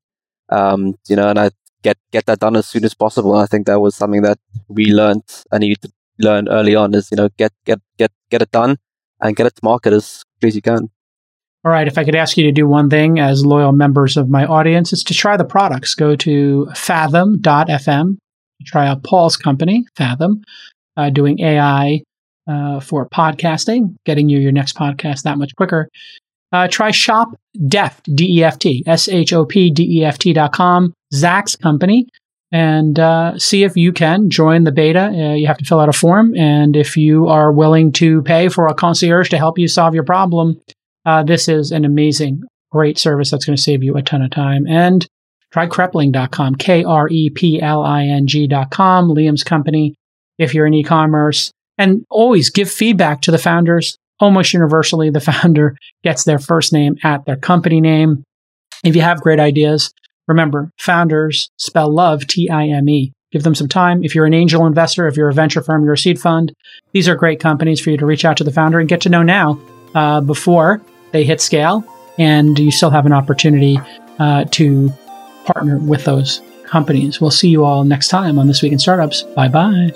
Um, you know, and I get get that done as soon as possible. And I think that was something that we learned and you learned early on is you know get get get get it done and get it to market as quickly as you can. All right. If I could ask you to do one thing as loyal members of my audience, it's to try the products. Go to fathom.fm, try out Paul's company, Fathom, uh, doing AI uh, for podcasting, getting you your next podcast that much quicker. Uh, try Shop Deft, D E F T, S H O P D E F T dot com, Zach's company, and uh, see if you can join the beta. Uh, you have to fill out a form. And if you are willing to pay for a concierge to help you solve your problem, uh, this is an amazing, great service that's going to save you a ton of time. And try Krepling.com, K R E P L I N G.com, Liam's company. If you're in e commerce, and always give feedback to the founders. Almost universally, the <laughs> founder gets their first name at their company name. If you have great ideas, remember founders spell love T I M E. Give them some time. If you're an angel investor, if you're a venture firm, you're a seed fund, these are great companies for you to reach out to the founder and get to know now uh, before they hit scale. And you still have an opportunity uh, to partner with those companies. We'll see you all next time on This Week in Startups. Bye bye.